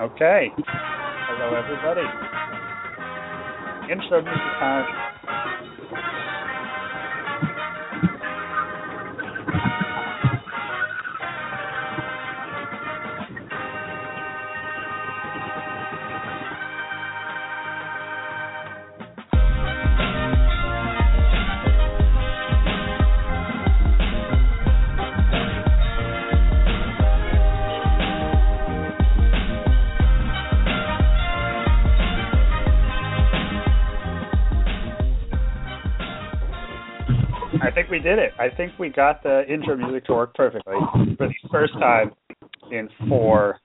Okay. Hello, everybody. Intro music time. Think we did it. I think we got the intro music to work perfectly for the first time in four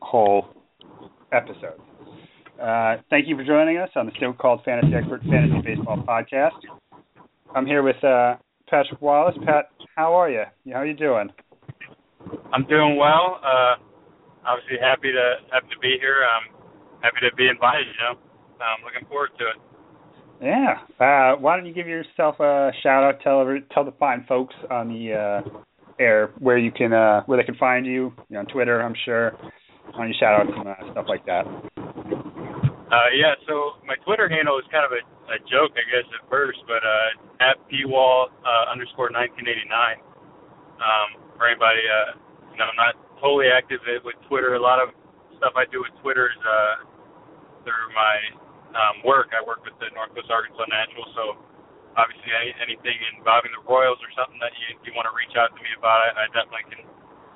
whole episodes. Uh, thank you for joining us on the still called Fantasy Expert Fantasy Baseball Podcast. I'm here with uh, Patrick Wallace. Pat, how are you? How are you doing? I'm doing well. Uh, obviously happy to happy to be here. I'm happy to be invited. You know, I'm looking forward to it. Yeah. Uh, why don't you give yourself a shout out? Tell tell the fine folks on the uh, air where you can uh, where they can find you. you know, on Twitter, I'm sure. Why don't you shout out some uh, stuff like that? Uh, yeah. So my Twitter handle is kind of a, a joke, I guess, at first, but uh, at pwall uh, underscore 1989. Um, for anybody, uh, you know, I'm not totally active with Twitter. A lot of stuff I do with Twitter is uh, through my um, work. I work with the Northwest Arkansas Natural, so obviously any, anything involving the Royals or something that you you want to reach out to me about, I, I definitely can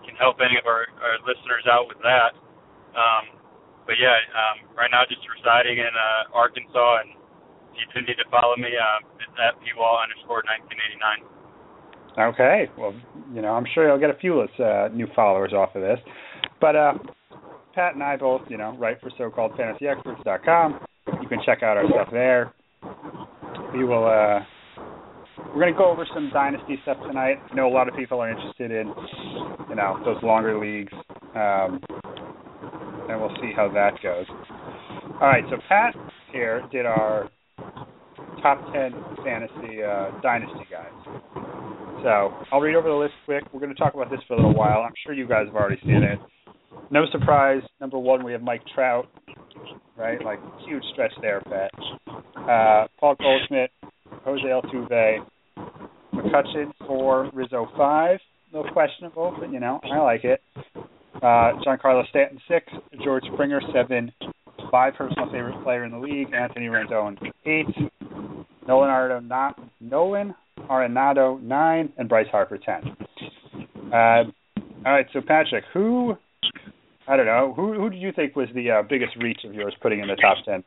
can help any of our, our listeners out with that. Um, but yeah, um, right now just residing in uh, Arkansas, and you do need to follow me, um, it's at pwall underscore 1989. Okay. Well, you know, I'm sure you'll get a few uh, new followers off of this. But uh, Pat and I both, you know, write for so-called-fantasy-experts.com. You can check out our stuff there. We will. uh We're going to go over some dynasty stuff tonight. I know a lot of people are interested in, you know, those longer leagues, um, and we'll see how that goes. All right. So Pat here did our top ten fantasy uh, dynasty guys. So I'll read over the list quick. We're going to talk about this for a little while. I'm sure you guys have already seen it. No surprise. Number one, we have Mike Trout, right? Like huge stretch there, Pat. Uh, Paul Goldschmidt, Jose Altuve, McCutchen four, Rizzo five. No questionable, but you know I like it. Uh, Giancarlo Stanton six, George Springer seven, my personal favorite player in the league, Anthony Rendon eight, Nolan Arenado not Nolan Arenado nine, and Bryce Harper ten. Uh, all right, so Patrick, who I don't know. Who who did you think was the uh, biggest reach of yours putting in the top ten?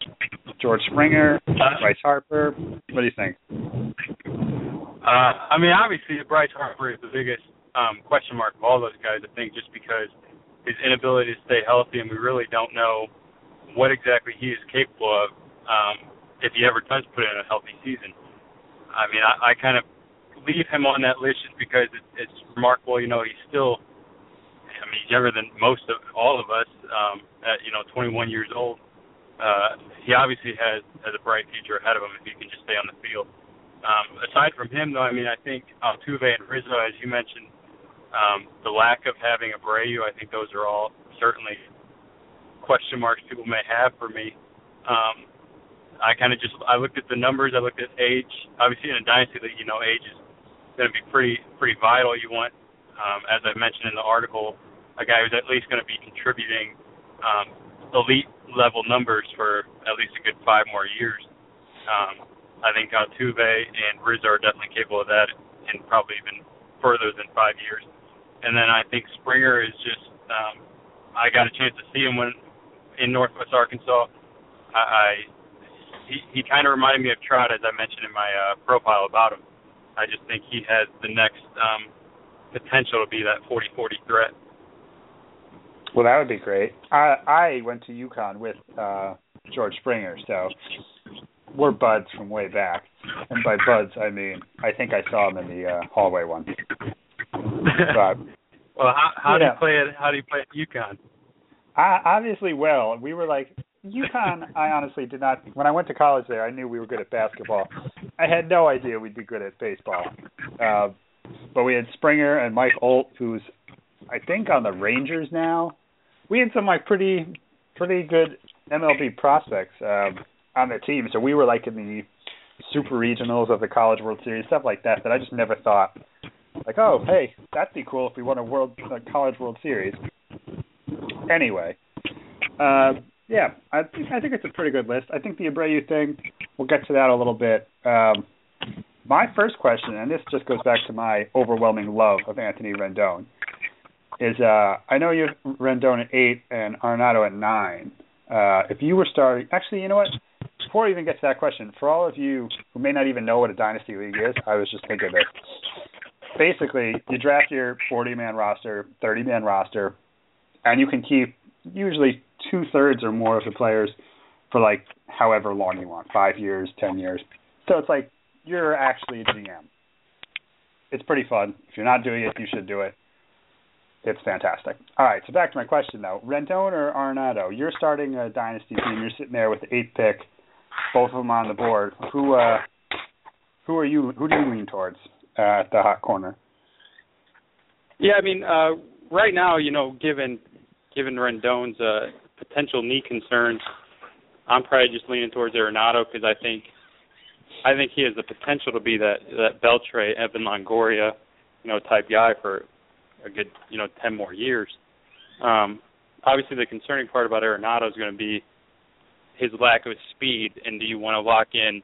George Springer, Bryce Harper. What do you think? Uh, I mean, obviously, Bryce Harper is the biggest um, question mark of all those guys. I think just because his inability to stay healthy, and we really don't know what exactly he is capable of um, if he ever does put in a healthy season. I mean, I, I kind of leave him on that list just because it, it's remarkable. You know, he's still I mean, younger than most of all of us. Um, at you know, 21 years old, uh, he obviously has has a bright future ahead of him if he can just stay on the field. Um, aside from him, though, I mean, I think Altuve and Rizzo, as you mentioned, um, the lack of having Abreu, I think those are all certainly question marks people may have for me. Um, I kind of just I looked at the numbers, I looked at age. Obviously, in a dynasty league, you know, age is going to be pretty pretty vital. You want, um, as I mentioned in the article, a guy who's at least going to be contributing um, elite level numbers for at least a good five more years. Um, I think Altuve and Rizzo are definitely capable of that, and probably even further than five years. And then I think Springer is just. Um, I got a chance to see him when in Northwest Arkansas. I, I he he kind of reminded me of Trout, as I mentioned in my uh, profile about him. I just think he has the next um, potential to be that 40-40 threat. Well, that would be great. I I went to UConn with uh George Springer, so we're buds from way back. And by buds, I mean I think I saw him in the uh, hallway once. But well, how how do know. you play it? How do you play at UConn? I, obviously, well, we were like UConn. I honestly did not. When I went to college there, I knew we were good at basketball. I had no idea we'd be good at baseball. Uh, but we had Springer and Mike Olt, who's I think on the Rangers now. We had some like pretty pretty good MLB prospects um, on the team. So we were like in the super regionals of the College World Series, stuff like that. That I just never thought, like, oh, hey, that'd be cool if we won a World a College World Series. Anyway, uh, yeah, I think I think it's a pretty good list. I think the Abreu thing, we'll get to that a little bit. Um, my first question, and this just goes back to my overwhelming love of Anthony Rendon, is uh, I know you have Rendon at eight and Arenado at nine. Uh, if you were starting, actually, you know what? Before I even get to that question, for all of you who may not even know what a dynasty league is, I was just thinking this. Basically, you draft your 40-man roster, 30-man roster, and you can keep usually two thirds or more of the players for like however long you want, five years, ten years. So it's like you're actually a GM. It's pretty fun. If you're not doing it, you should do it. It's fantastic. All right, so back to my question though. Rendon or Arenado? You're starting a dynasty team. You're sitting there with the eighth pick, both of them on the board. Who uh, who are you? Who do you lean towards uh, at the hot corner? Yeah, I mean, uh, right now, you know, given given Rendon's uh, potential knee concerns, I'm probably just leaning towards Arenado because I think I think he has the potential to be that that Beltre, Evan Longoria, you know, type guy for a good you know ten more years. Um, obviously, the concerning part about Arenado is going to be his lack of speed, and do you want to lock in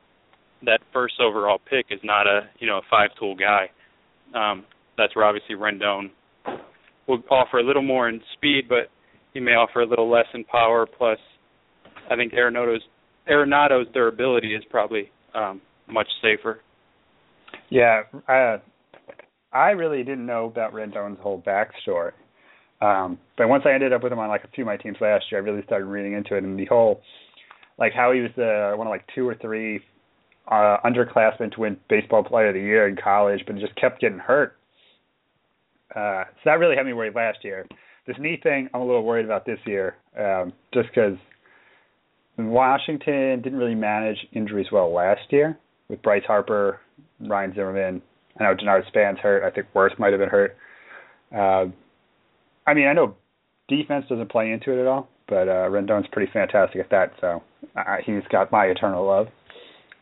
that first overall pick is not a you know a five tool guy. Um, that's where obviously Rendon will offer a little more in speed, but he may offer a little less in power. Plus, I think Arenado's Arenado's durability is probably um, much safer. Yeah, uh, I really didn't know about Rendon's whole backstory. Um, but once I ended up with him on like a few of my teams last year, I really started reading into it and the whole like how he was the one of like two or three uh underclassmen to win baseball player of the year in college, but just kept getting hurt. Uh so that really had me worried last year. This knee thing I'm a little worried about this year, um, just because Washington didn't really manage injuries well last year with Bryce Harper, Ryan Zimmerman, I know Denard Span's hurt. I think Werth might have been hurt. Uh, I mean, I know defense doesn't play into it at all, but uh, Rendon's pretty fantastic at that. So uh, he's got my eternal love.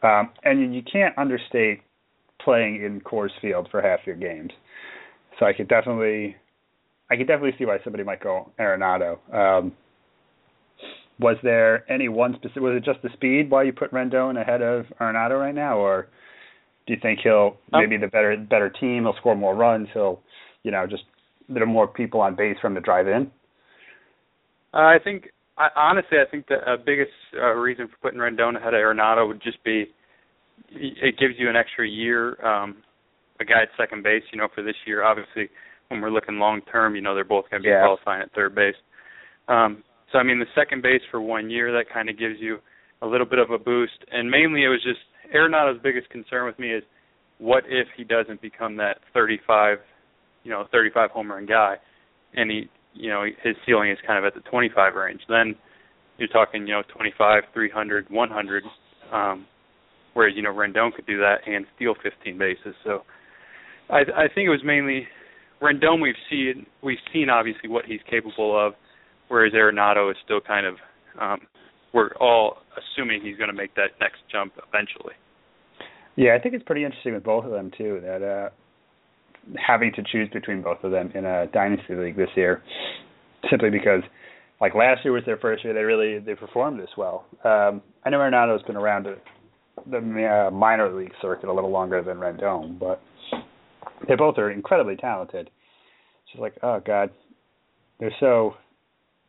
Um, and you can't understate playing in Coors Field for half your games. So I could definitely, I could definitely see why somebody might go Arenado. Um, was there any one specific? Was it just the speed why you put Rendon ahead of Arenado right now, or do you think he'll um, maybe the better better team? He'll score more runs. He'll, you know, just there are more people on base from the drive in. Uh, I think I, honestly, I think the uh, biggest uh, reason for putting Rendon ahead of Arenado would just be it gives you an extra year. Um, a guy at second base, you know, for this year. Obviously, when we're looking long term, you know, they're both going to be yeah. qualifying at third base. Um, so I mean, the second base for one year that kind of gives you a little bit of a boost. And mainly, it was just Arenado's biggest concern with me is what if he doesn't become that 35, you know, 35 home run guy, and he, you know, his ceiling is kind of at the 25 range. Then you're talking, you know, 25, 300, 100. Um, whereas you know Rendon could do that and steal 15 bases. So I, I think it was mainly Rendon. We've seen we've seen obviously what he's capable of, whereas Arenado is still kind of um, we're all assuming he's going to make that next jump eventually. Yeah, I think it's pretty interesting with both of them too. That uh, having to choose between both of them in a dynasty league this year, simply because, like last year was their first year, they really they performed this well. Um, I know Arenado's been around the, the uh, minor league circuit a little longer than Rendon, but they both are incredibly talented. It's just like, oh god, they're so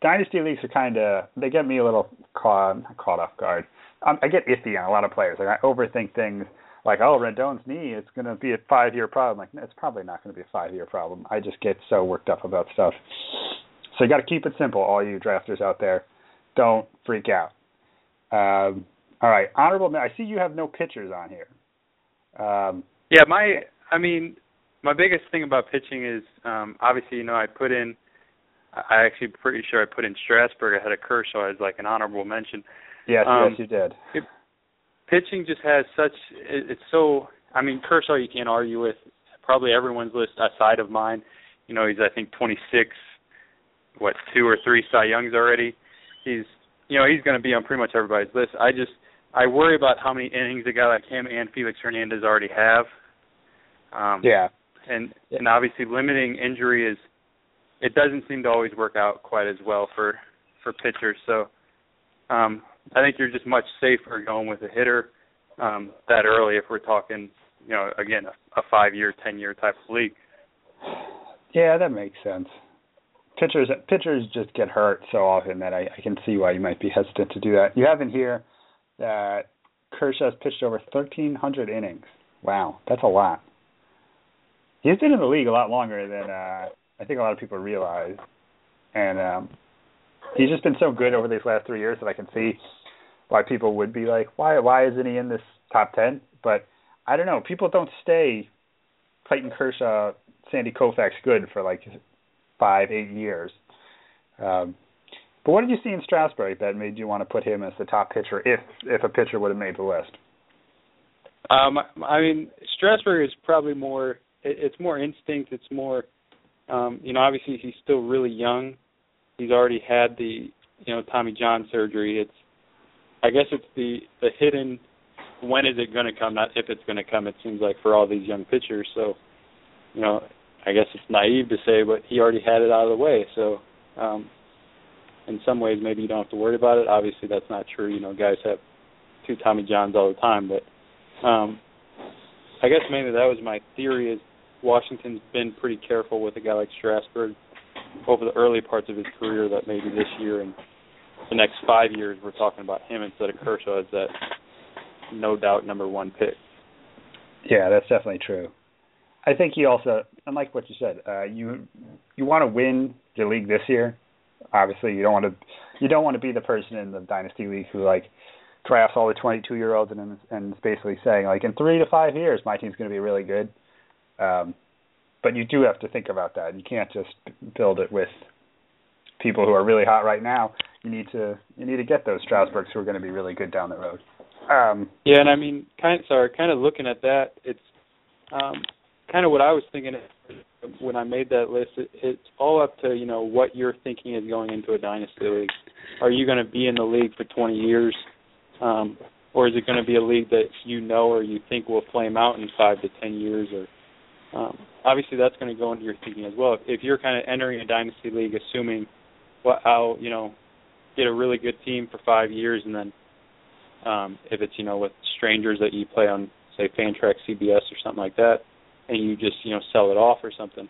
dynasty leagues are kind of they get me a little caught caught off guard. Um, I get iffy on a lot of players. Like I overthink things. Like oh, Rendon's knee, it's going to be a five year problem. Like it's probably not going to be a five year problem. I just get so worked up about stuff. So you got to keep it simple, all you drafters out there. Don't freak out. Um, all right, honorable. I see you have no pitchers on here. Um, yeah, my. I mean, my biggest thing about pitching is um, obviously you know I put in I actually pretty sure I put in Strasburg ahead of Kershaw as like an honorable mention. Yes, um, yes, you did. It, pitching just has such. It, it's so. I mean, Kershaw you can't argue with. Probably everyone's list aside of mine. You know, he's I think 26. What two or three Cy Youngs already. he's you know he's going to be on pretty much everybody's list. I just I worry about how many innings a guy like him and Felix Hernandez already have. Um, yeah. And and obviously limiting injury is it doesn't seem to always work out quite as well for for pitchers. So um, I think you're just much safer going with a hitter um, that early if we're talking, you know, again a, a five year, ten year type of league. Yeah, that makes sense. Pitchers pitchers just get hurt so often that I, I can see why you might be hesitant to do that. You have in here that Kershaw's pitched over 1,300 innings. Wow, that's a lot. He's been in the league a lot longer than uh, I think a lot of people realize, and um, he's just been so good over these last three years that I can see why people would be like, why why isn't he in this top ten? But I don't know. People don't stay Clayton Kershaw, Sandy Koufax good for like five, eight years. Um, but what did you see in Strasburg that made you want to put him as the top pitcher if if a pitcher would have made the list? Um, I mean, Strasburg is probably more. It, it's more instinct. It's more. Um, you know, obviously he's still really young. He's already had the you know Tommy John surgery. It's. I guess it's the the hidden. When is it going to come? Not if it's going to come. It seems like for all these young pitchers. So, you know, I guess it's naive to say, but he already had it out of the way. So, um, in some ways, maybe you don't have to worry about it. Obviously, that's not true. You know, guys have two Tommy Johns all the time, but um, I guess mainly that was my theory. Is Washington's been pretty careful with a guy like Strasburg over the early parts of his career. That maybe this year and the next five years, we're talking about him instead of Kershaw as that no doubt number one pick. Yeah, that's definitely true. I think he also, unlike what you said, uh, you you want to win the league this year. Obviously, you don't want to you don't want to be the person in the dynasty league who like drafts all the 22 year olds and and basically saying like in three to five years my team's going to be really good. Um, but you do have to think about that. You can't just build it with people who are really hot right now. You need to you need to get those Strasburgs who are going to be really good down the road. Um, yeah, and I mean, kind of, sorry, kind of looking at that, it's um, kind of what I was thinking when I made that list. It, it's all up to you know what you're thinking is going into a dynasty league. Are you going to be in the league for 20 years, um, or is it going to be a league that you know or you think will flame out in five to 10 years? Or um, obviously that's going to go into your thinking as well. If you're kind of entering a dynasty league, assuming what how you know get a really good team for five years, and then um, if it's you know with strangers that you play on say Fantrax CBS or something like that and you just you know sell it off or something.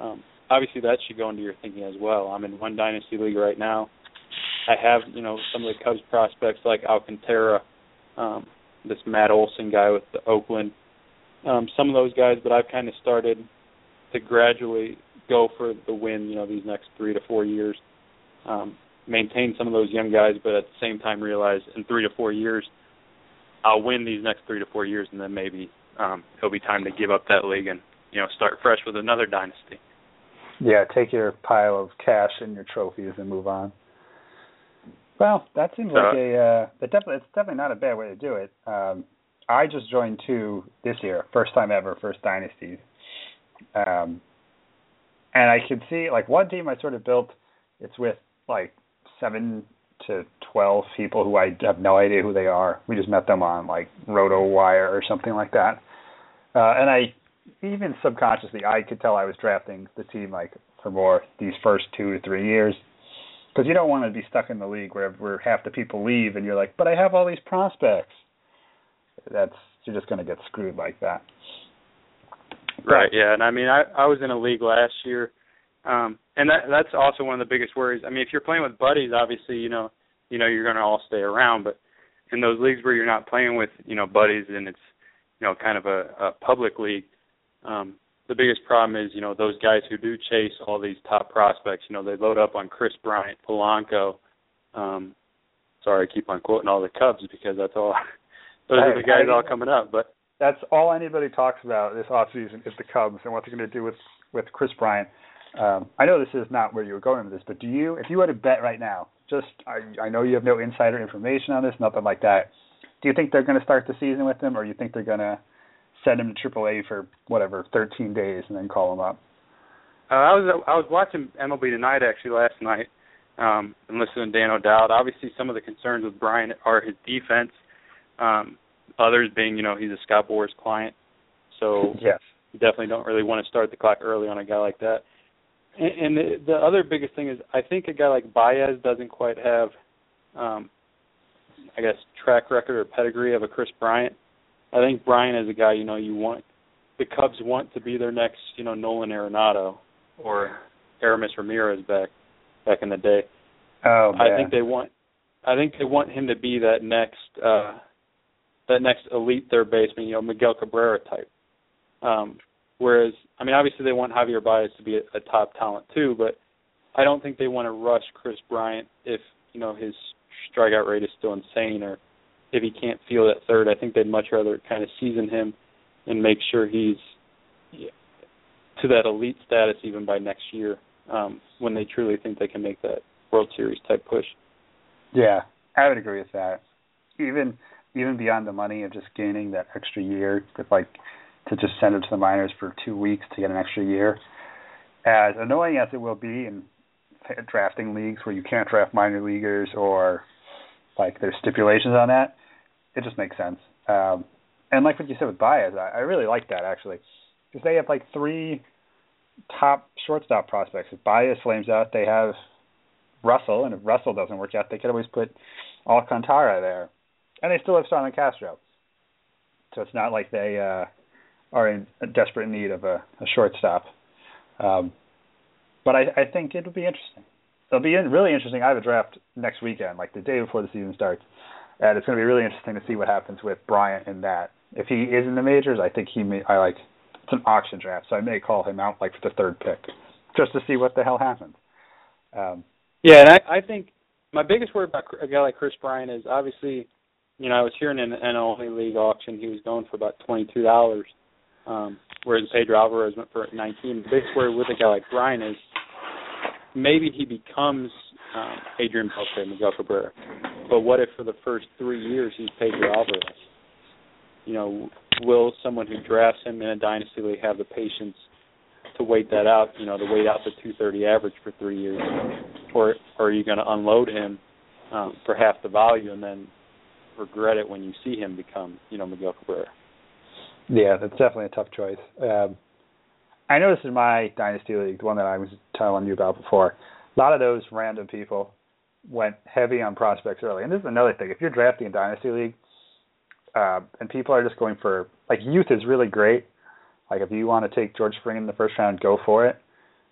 Um, obviously, that should go into your thinking as well. I'm in one dynasty league right now. I have you know some of the Cubs prospects like Alcantara, um, this Matt Olson guy with the Oakland, um, some of those guys, but I've kind of started to gradually go for the win. You know, these next three to four years, um, maintain some of those young guys, but at the same time realize in three to four years, I'll win these next three to four years, and then maybe um, it'll be time to give up that league and you know start fresh with another dynasty. Yeah, take your pile of cash and your trophies and move on. Well, that seems like a uh, that definitely it's definitely not a bad way to do it. Um, I just joined two this year, first time ever, first dynasties. Um, and I can see like one team I sort of built. It's with like seven to twelve people who I have no idea who they are. We just met them on like RotoWire or something like that. Uh, and I even subconsciously I could tell I was drafting the team like for more these first two to three years because you don't want to be stuck in the league where where half the people leave and you're like, but I have all these prospects. That's you're just going to get screwed like that. Right. Yeah. And I mean, I I was in a league last year um, and that that's also one of the biggest worries. I mean, if you're playing with buddies, obviously, you know, you know you're going to all stay around. But in those leagues where you're not playing with, you know, buddies, and it's, you know, kind of a, a public league, um, the biggest problem is, you know, those guys who do chase all these top prospects. You know, they load up on Kris Bryant, Polanco. Um, sorry, I keep on quoting all the Cubs because that's all. Those are the guys all coming up. But that's all anybody talks about this off season is the Cubs and what they're going to do with with Kris Bryant. Um, I know this is not where you were going with this, but do you, if you were to bet right now, just I, I know you have no insider information on this, nothing like that. Do you think they're going to start the season with him, or you think they're going to send him to AAA for whatever 13 days and then call him up? Uh, I was I was watching MLB Tonight actually last night, um, and listen to Dan O'Dowd. Obviously, some of the concerns with Bryant are his defense. Um, others being, you know, he's a Scott Boras client, so yes. you definitely don't really want to start the clock early on a guy like that. And, and the, the other biggest thing is, I think a guy like Baez doesn't quite have, um, I guess, track record or pedigree of a Kris Bryant. I think Bryant is a guy, you know, you want the Cubs want to be their next, you know, Nolan Arenado or Aramis Ramirez back back in the day. Oh, man. I think they want I think they want him to be that next uh that next elite third baseman, you know, Miguel Cabrera type. Um whereas I mean obviously they want Javier Baez to be a, a top talent too, but I don't think they want to rush Kris Bryant if, you know, his strikeout rate is still insane or if he can't feel that third. I think they'd much rather kind of season him and make sure he's to that elite status even by next year um, when they truly think they can make that World Series type push. Yeah, I would agree with that. Even even beyond the money of just gaining that extra year, with like to just send him to the minors for two weeks to get an extra year. As annoying as it will be in drafting leagues where you can't draft minor leaguers or like there's stipulations on that, it just makes sense. Um, and like what you said with Baez, I, I really like that actually, because they have like three top shortstop prospects. If Baez flames out, they have Russell, and if Russell doesn't work out, they could always put Alcantara there, and they still have Starlin Castro. So it's not like they uh, are in desperate need of a, a shortstop. Um, but I, I think it'll be interesting. It'll be really interesting. I have a draft next weekend, like the day before the season starts, and it's going to be really interesting to see what happens with Bryant in that. If he is in the majors, I think he may. I like it's an auction draft, so I may call him out like for the third pick, just to see what the hell happens. Um, yeah, and I, I think my biggest worry about a guy like Kris Bryant is obviously, you know, I was hearing in an only league auction he was going for about twenty two dollars, um, whereas Pedro Alvarez went for nineteen. The biggest worry with a guy like Bryant is maybe he becomes um, Adrian Beltre, Miguel Cabrera, but what if for the first three years he's Pedro Alvarez? You know, will someone who drafts him in a dynasty league have the patience to wait that out? You know, to wait out the 230 average for three years, or, or are you to unload him um, for half the value and then regret it when you see him become, you know, Miguel Cabrera? Yeah, that's definitely a tough choice. Um, I noticed in my dynasty league, the one that I was telling you about before, a lot of those random people went heavy on prospects early. And this is another thing: if you're drafting a dynasty league, uh, and people are just going for like youth is really great. Like if you want to take George Spring in the first round, go for it.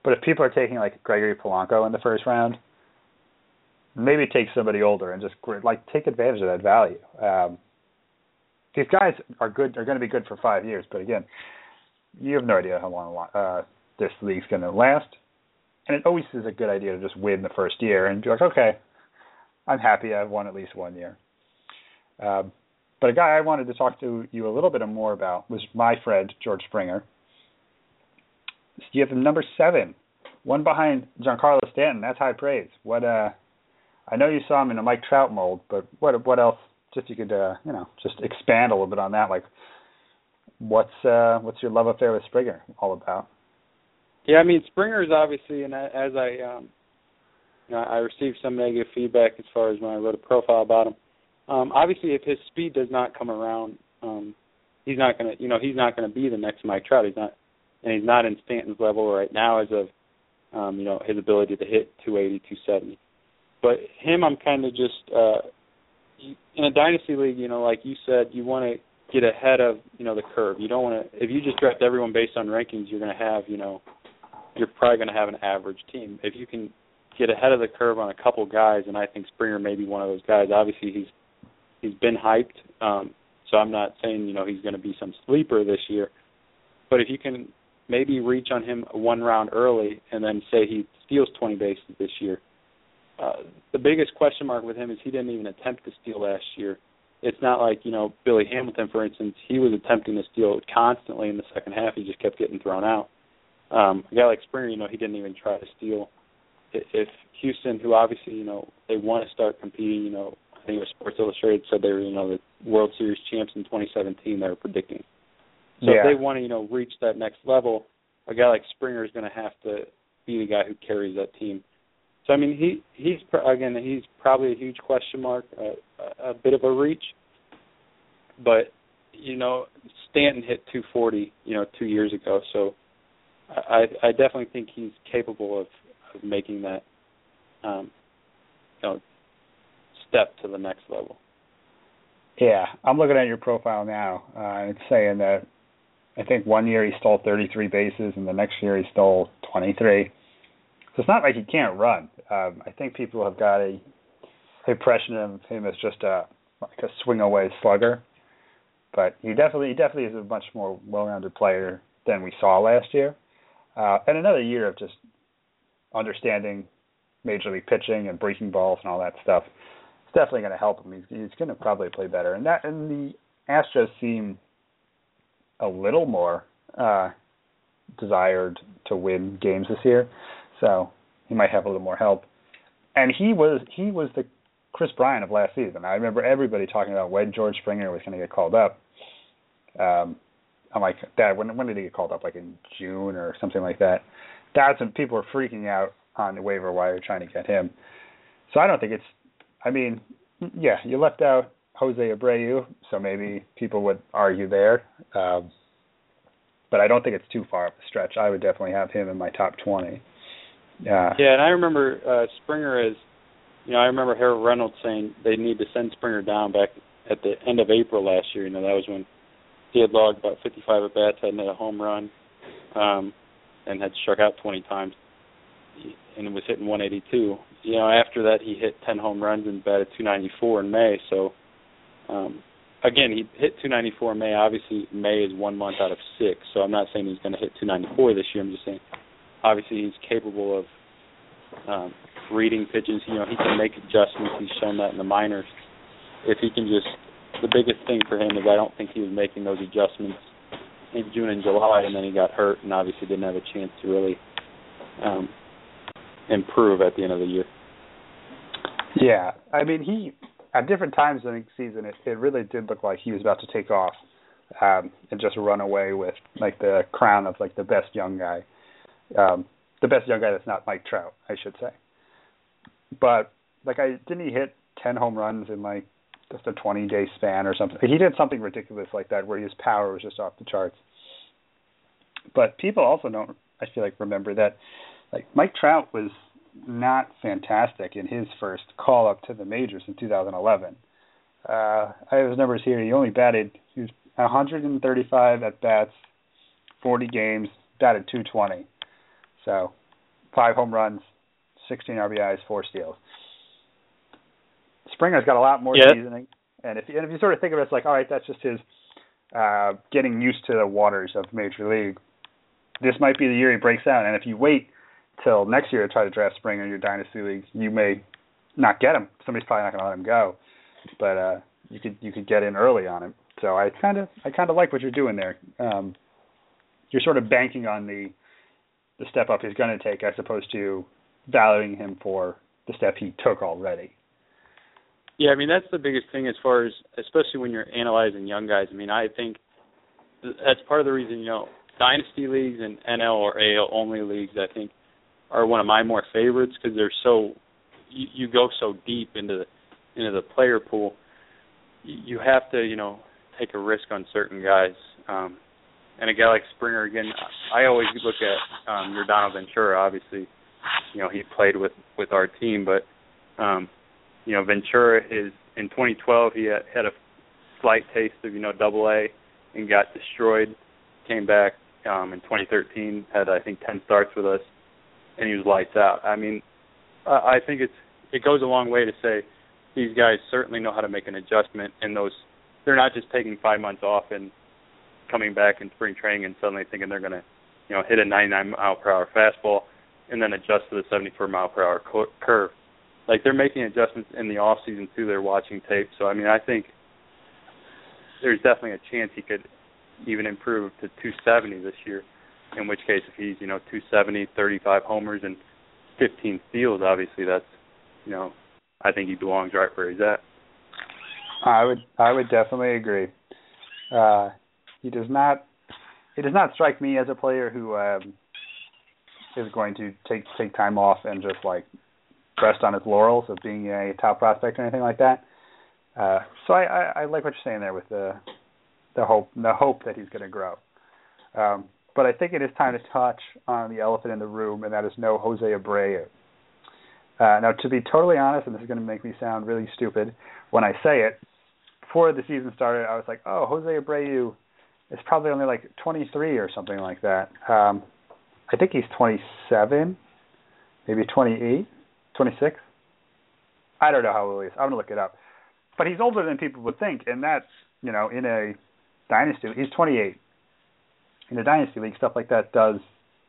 But if people are taking like Gregory Polanco in the first round, maybe take somebody older and just like take advantage of that value. Um, these guys are good. Are going to be good for five years, but again, you have no idea how long uh, this league's going to last. And it always is a good idea to just win the first year and be like, okay, I'm happy I've won at least one year. Um, but a guy I wanted to talk to you a little bit more about was my friend George Springer. You have number seven, one behind Giancarlo Stanton. That's high praise. What uh, I know you saw him in a Mike Trout mold, but what what else? Just you could uh, you know just expand a little bit on that. Like, what's uh, what's your love affair with Springer all about? Yeah, I mean Springer is obviously, and as I um, you know, I received some negative feedback as far as when I wrote a profile about him um, obviously, if his speed does not come around, um, he's not to, you know, he's not to be the next Mike Trout. He's not, and he's not in Stanton's level right now as of, um, you know, his ability to hit 280, 270. But him, I'm kind of just uh, in a dynasty league. You know, like you said, you want to get ahead of, you know, the curve. You don't want to. If you just draft everyone based on rankings, you're going to have, you know, you're probably going to have an average team. If you can get ahead of the curve on a couple guys, and I think Springer may be one of those guys. Obviously, he's he's been hyped. Um, so I'm not saying you know he's going to be some sleeper this year, but if you can maybe reach on him one round early and then say he steals 20 bases this year. Uh, the biggest question mark with him is he didn't even attempt to steal last year. It's not like you know Billy Hamilton, for instance. He was attempting to steal constantly in the second half. He just kept getting thrown out. Um, a guy like Springer, you know, he didn't even try to steal. If Houston, who obviously you know they want to start competing, you know, I think it was Sports Illustrated said they were, you know, the World Series champs in 2017. They were predicting. So yeah. if they want to, you know, reach that next level, a guy like Springer is going to have to be the guy who carries that team. So I mean, he he's again he's probably a huge question mark, uh, a, a bit of a reach, but you know Stanton hit 240, you know, two years ago. So I I definitely think he's capable of, of making that, um, you know, step to the next level. Yeah, I'm looking at your profile now. Uh, it's saying that I think one year he stole 33 bases, and the next year he stole 23. So it's not like he can't run. Um, I think people have got a impression of him as just a like a swing away slugger, but he definitely he definitely is a much more well-rounded player than we saw last year, uh, and another year of just understanding major league pitching and breaking balls and all that stuff. It's definitely going to help him. He's, he's going to probably play better, and that and the Astros seem a little more uh, desired to win games this year, so he might have a little more help. And he was he was the Kris Bryant of last season. I remember everybody talking about when George Springer was going to get called up. Um, I'm like, Dad, when when did he get called up? Like in June or something like that. That's when people were freaking out on the waiver wire trying to get him. So I don't think it's. I mean, yeah, you left out Jose Abreu, so maybe people would argue there. Um, but I don't think it's too far of a stretch. I would definitely have him in my top 20. Yeah. Yeah, and I remember uh, Springer as, you know, I remember Harold Reynolds saying they need to send Springer down back at the end of April last year. You know, that was when he had logged about 55 at bats, hadn't hit a home run, um, and had struck out 20 times, and was hitting 182. You know, after that he hit 10 home runs and batted 294 in May. So, um, again, he hit 294 in May. Obviously, May is one month out of six, so I'm not saying he's going to hit 294 this year. I'm just saying obviously he's capable of um, reading pitches. You know, he can make adjustments. He's shown that in the minors. If he can just, the biggest thing for him is I don't think he was making those adjustments in June and July, and then he got hurt, and obviously didn't have a chance to really um, improve at the end of the year. Yeah, I mean he at different times in the season it, it really did look like he was about to take off um, and just run away with like the crown of like the best young guy um, the best young guy that's not Mike Trout, I should say. But like, I didn't he hit ten home runs in like just a twenty day span or something. He did something ridiculous like that where his power was just off the charts. But people also don't, I feel like, remember that like Mike Trout was not fantastic in his first call up to the majors in 2011. Uh, I have his numbers here. He only batted he was 135 at bats, 40 games, batted 220. So, five home runs, 16 RBIs, four steals. Springer's got a lot more yeah. seasoning, and if and if you sort of think of it as like, all right, that's just his uh, getting used to the waters of Major League. This might be the year he breaks out, and if you wait till next year to try to draft Springer in your dynasty league, you may not get him. Somebody's probably not going to let him go, but uh, you could you could get in early on him. So I kind of I kind of like what you're doing there. Um, you're sort of banking on the the step up he's going to take as opposed to valuing him for the step he took already. Yeah, I mean that's the biggest thing as far as especially when you're analyzing young guys. I mean, I think that's part of the reason you know dynasty leagues and NL or AL only leagues I think are one of my more favorites because they're so you, you go so deep into the into the player pool. You have to you know take a risk on certain guys. Um, and a guy like Springer again, I always look at um Yordano Ventura. Obviously, you know he played with with our team, but um, you know Ventura is in 2012 he had, had a slight taste of you know Double A and got destroyed. Came back um, in 2013, had I think 10 starts with us, and he was lights out. I mean, I think it's it goes a long way to say these guys certainly know how to make an adjustment, and those they're not just taking five months off and coming back in spring training and suddenly thinking they're going to, you know, hit a 99 mile per hour fastball and then adjust to the 74 mile per hour curve. Like they're making adjustments in the off season too. They're watching tape. So I mean, I think there's definitely a chance he could even improve to 270 this year. In which case, if he's you know 270, 35 homers and 15 steals, obviously that's you know I think he belongs right where he's at. I would I would definitely agree. Uh, he does not he does not strike me as a player who um, is going to take take time off and just like rest on his laurels of being a top prospect or anything like that. Uh, so I, I, I like what you're saying there with the the hope the hope that he's going to grow. Um, but I think it is time to touch on the elephant in the room, and that is no Jose Abreu. Uh, now, to be totally honest, and this is going to make me sound really stupid when I say it, before the season started, I was like, oh, Jose Abreu is probably only like 23 or something like that. Um, I think he's 27, maybe 28, 26. I don't know how old he is. I'm gonna look it up. But he's older than people would think, and that's you know in a dynasty. He's 28. In a dynasty league, stuff like that does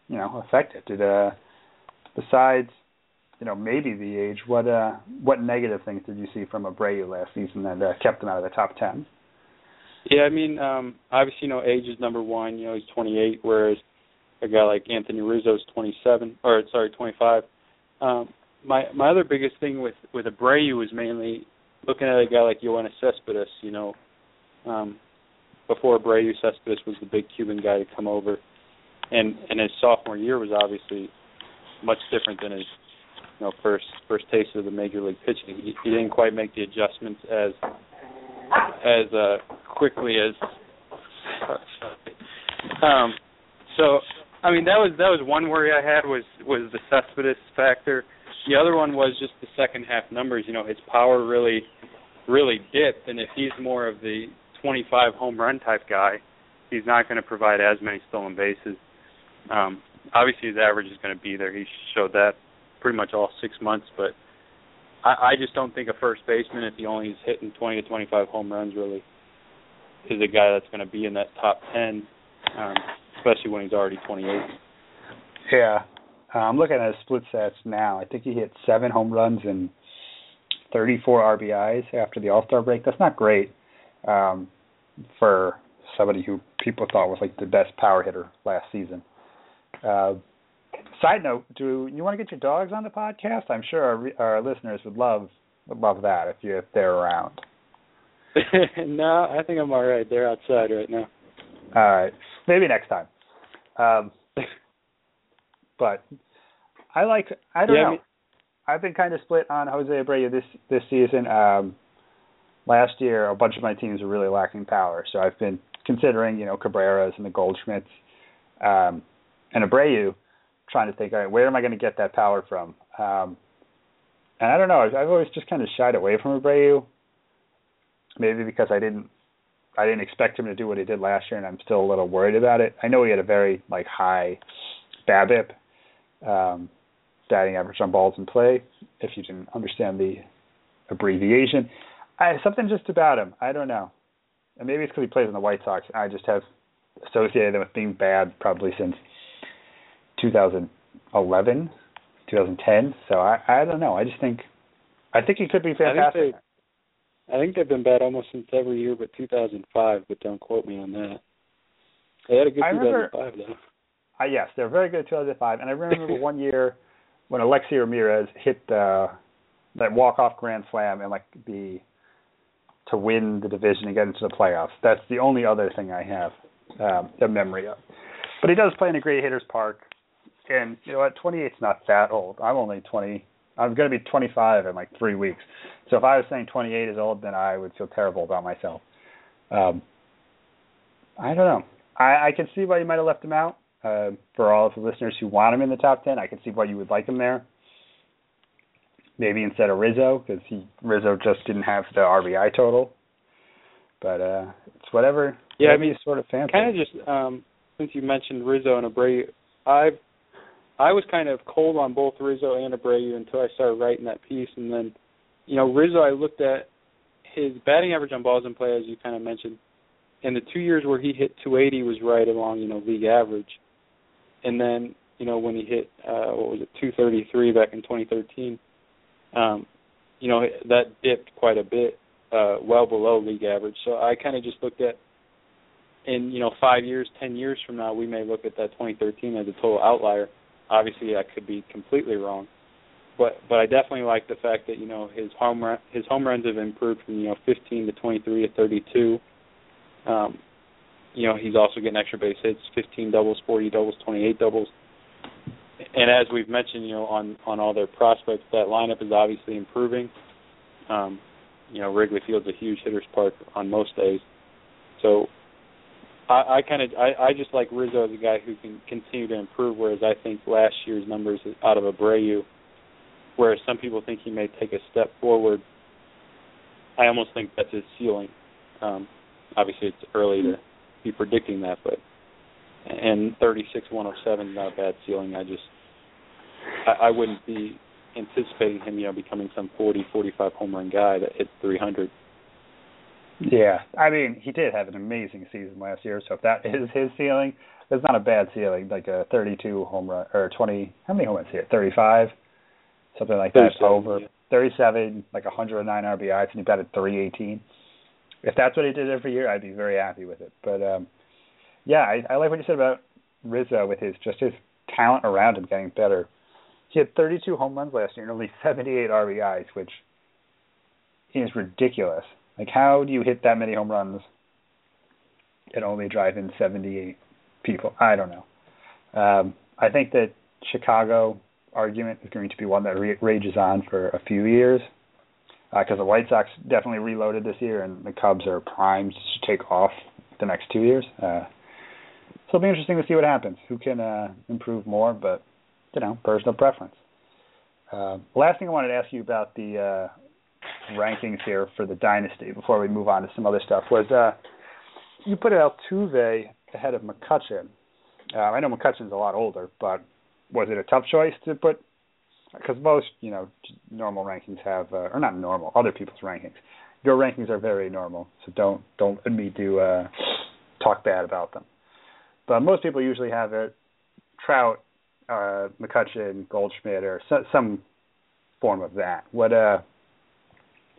you know affect it. Did uh, besides you know maybe the age, what uh what negative things did you see from Abreu last season that uh, kept him out of the top 10? Yeah, I mean, um, obviously, you know, age is number one. You know, he's 28, whereas a guy like Anthony Rizzo is 27, or sorry, 25. Um, my my other biggest thing with with Abreu is mainly looking at a guy like Yoenis Cespedes. You know, um, before Abreu, Cespedes was the big Cuban guy to come over, and and his sophomore year was obviously much different than his you know first first taste of the major league pitching. He, he didn't quite make the adjustments as as uh, quickly as. Um, so I mean that was that was one worry I had was was the Cespedes factor. The other one was just the second half numbers. You know, his power really really dipped, and if he's more of the 25 home run type guy, he's not going to provide as many stolen bases. Um, obviously, his average is going to be there. He showed that pretty much all six months, but I, I just don't think a first baseman, if he only is hitting 20 to 25 home runs, really is a guy that's going to be in that top 10, um, especially when he's already 28. Yeah, uh, I'm looking at his split stats now. I think he hit seven home runs and 34 RBIs after the All Star break. That's not great um, for somebody who people thought was like the best power hitter last season. Uh, side note, do you want to get your dogs on the podcast? I'm sure our, our listeners would love would love that if you if they're around. no, I think I'm all right. They're outside right now. All right, maybe next time. Um, but I like. I don't yeah, know. I mean, I've been kind of split on Jose Abreu this this season. Um, last year, a bunch of my teams were really lacking power, so I've been considering, you know, Cabrera's and the Goldschmidts, um, and Abreu, trying to think, all right, where am I going to get that power from? Um, and I don't know. I've, I've always just kind of shied away from Abreu, maybe because I didn't, I didn't expect him to do what he did last year, and I'm still a little worried about it. I know he had a very like high BABIP, um, batting average on balls in play. If you didn't understand the abbreviation, I, something just about him. I don't know. And maybe it's because he plays in the White Sox. I just have associated him with being bad probably since 2011, 2010. So I I don't know. I just think I think he could be fantastic. I think, they, I think they've been bad almost since every year but 2005. But don't quote me on that. They had a good I 2005 remember, though. Uh, yes, they're very good 2005. And I remember one year when Alexei Ramirez hit the that walk off grand slam and like the to win the division and get into the playoffs. That's the only other thing I have um, a memory of. But he does play in a great hitters park, and you know what? 28's not that old. I'm only 20. I'm going to be 25 in like three weeks. So if I was saying 28 is old, then I would feel terrible about myself. Um, I don't know. I, I can see why you might have left him out. Uh, for all of the listeners who want him in the top 10, I can see why you would like him there maybe instead of Rizzo because he Rizzo just didn't have the RBI total. But uh it's whatever. Yeah, I mean, sort of fancy. Kind of just um since you mentioned Rizzo and Abreu, I've I was kind of cold on both Rizzo and Abreu until I started writing that piece, and then you know Rizzo, I looked at his batting average on balls in play, as you kind of mentioned. and the two years where he hit 280 was right along you know league average, and then you know when he hit uh what was it 233 back in 2013 um, you know that dipped quite a bit, uh, well below league average. So I kind of just looked at, in you know five years, ten years from now, we may look at that 2013 as a total outlier. Obviously, I could be completely wrong, but but I definitely like the fact that you know his home run his home runs have improved from you know 15 to 23 to 32. Um, you know he's also getting extra base hits, 15 doubles, 40 doubles, 28 doubles. and as we've mentioned, you know, on on all their prospects, that lineup is obviously improving. Um, you know, Wrigley Field's a huge hitter's park on most days, so I, I kind of I, I just like Rizzo as a guy who can continue to improve. Whereas I think last year's numbers out of Abreu, whereas some people think he may take a step forward, I almost think that's his ceiling. Um, obviously, it's early to be predicting that, but and 36 107 is not a bad ceiling. I just I, I wouldn't be anticipating him, you know, becoming some 40 45 home run guy that hits 300. Yeah, I mean, he did have an amazing season last year. So if that is his ceiling, that's not a bad ceiling. Like a 32 home run or 20. How many home runs here? 35, something like that. Over yeah. 37, like 109 RBIs, and he batted 318. If that's what he did every year, I'd be very happy with it. But um yeah, I, I like what you said about Rizzo with his just his talent around him getting better. He had 32 home runs last year and only 78 RBIs, which is ridiculous. Like, how do you hit that many home runs and only drive in 78 people? I don't know. Um, I think that Chicago argument is going to be one that re- rages on for a few years because uh, the White Sox definitely reloaded this year, and the Cubs are primed to take off the next two years. Uh, so it'll be interesting to see what happens. Who can uh, improve more? But you know, personal preference. Uh, last thing I wanted to ask you about the uh, rankings here for the dynasty before we move on to some other stuff was uh, you put Altuve ahead of McCutchen. Uh, I know McCutchen's a lot older, but was it a tough choice to put? Because most, you know, normal rankings have, uh, or not normal, other people's rankings. Your rankings are very normal, so don't don't let me do uh, talk bad about them. But most people usually have it Trout, uh, McCutchen, Goldschmidt, or so, some form of that. What uh,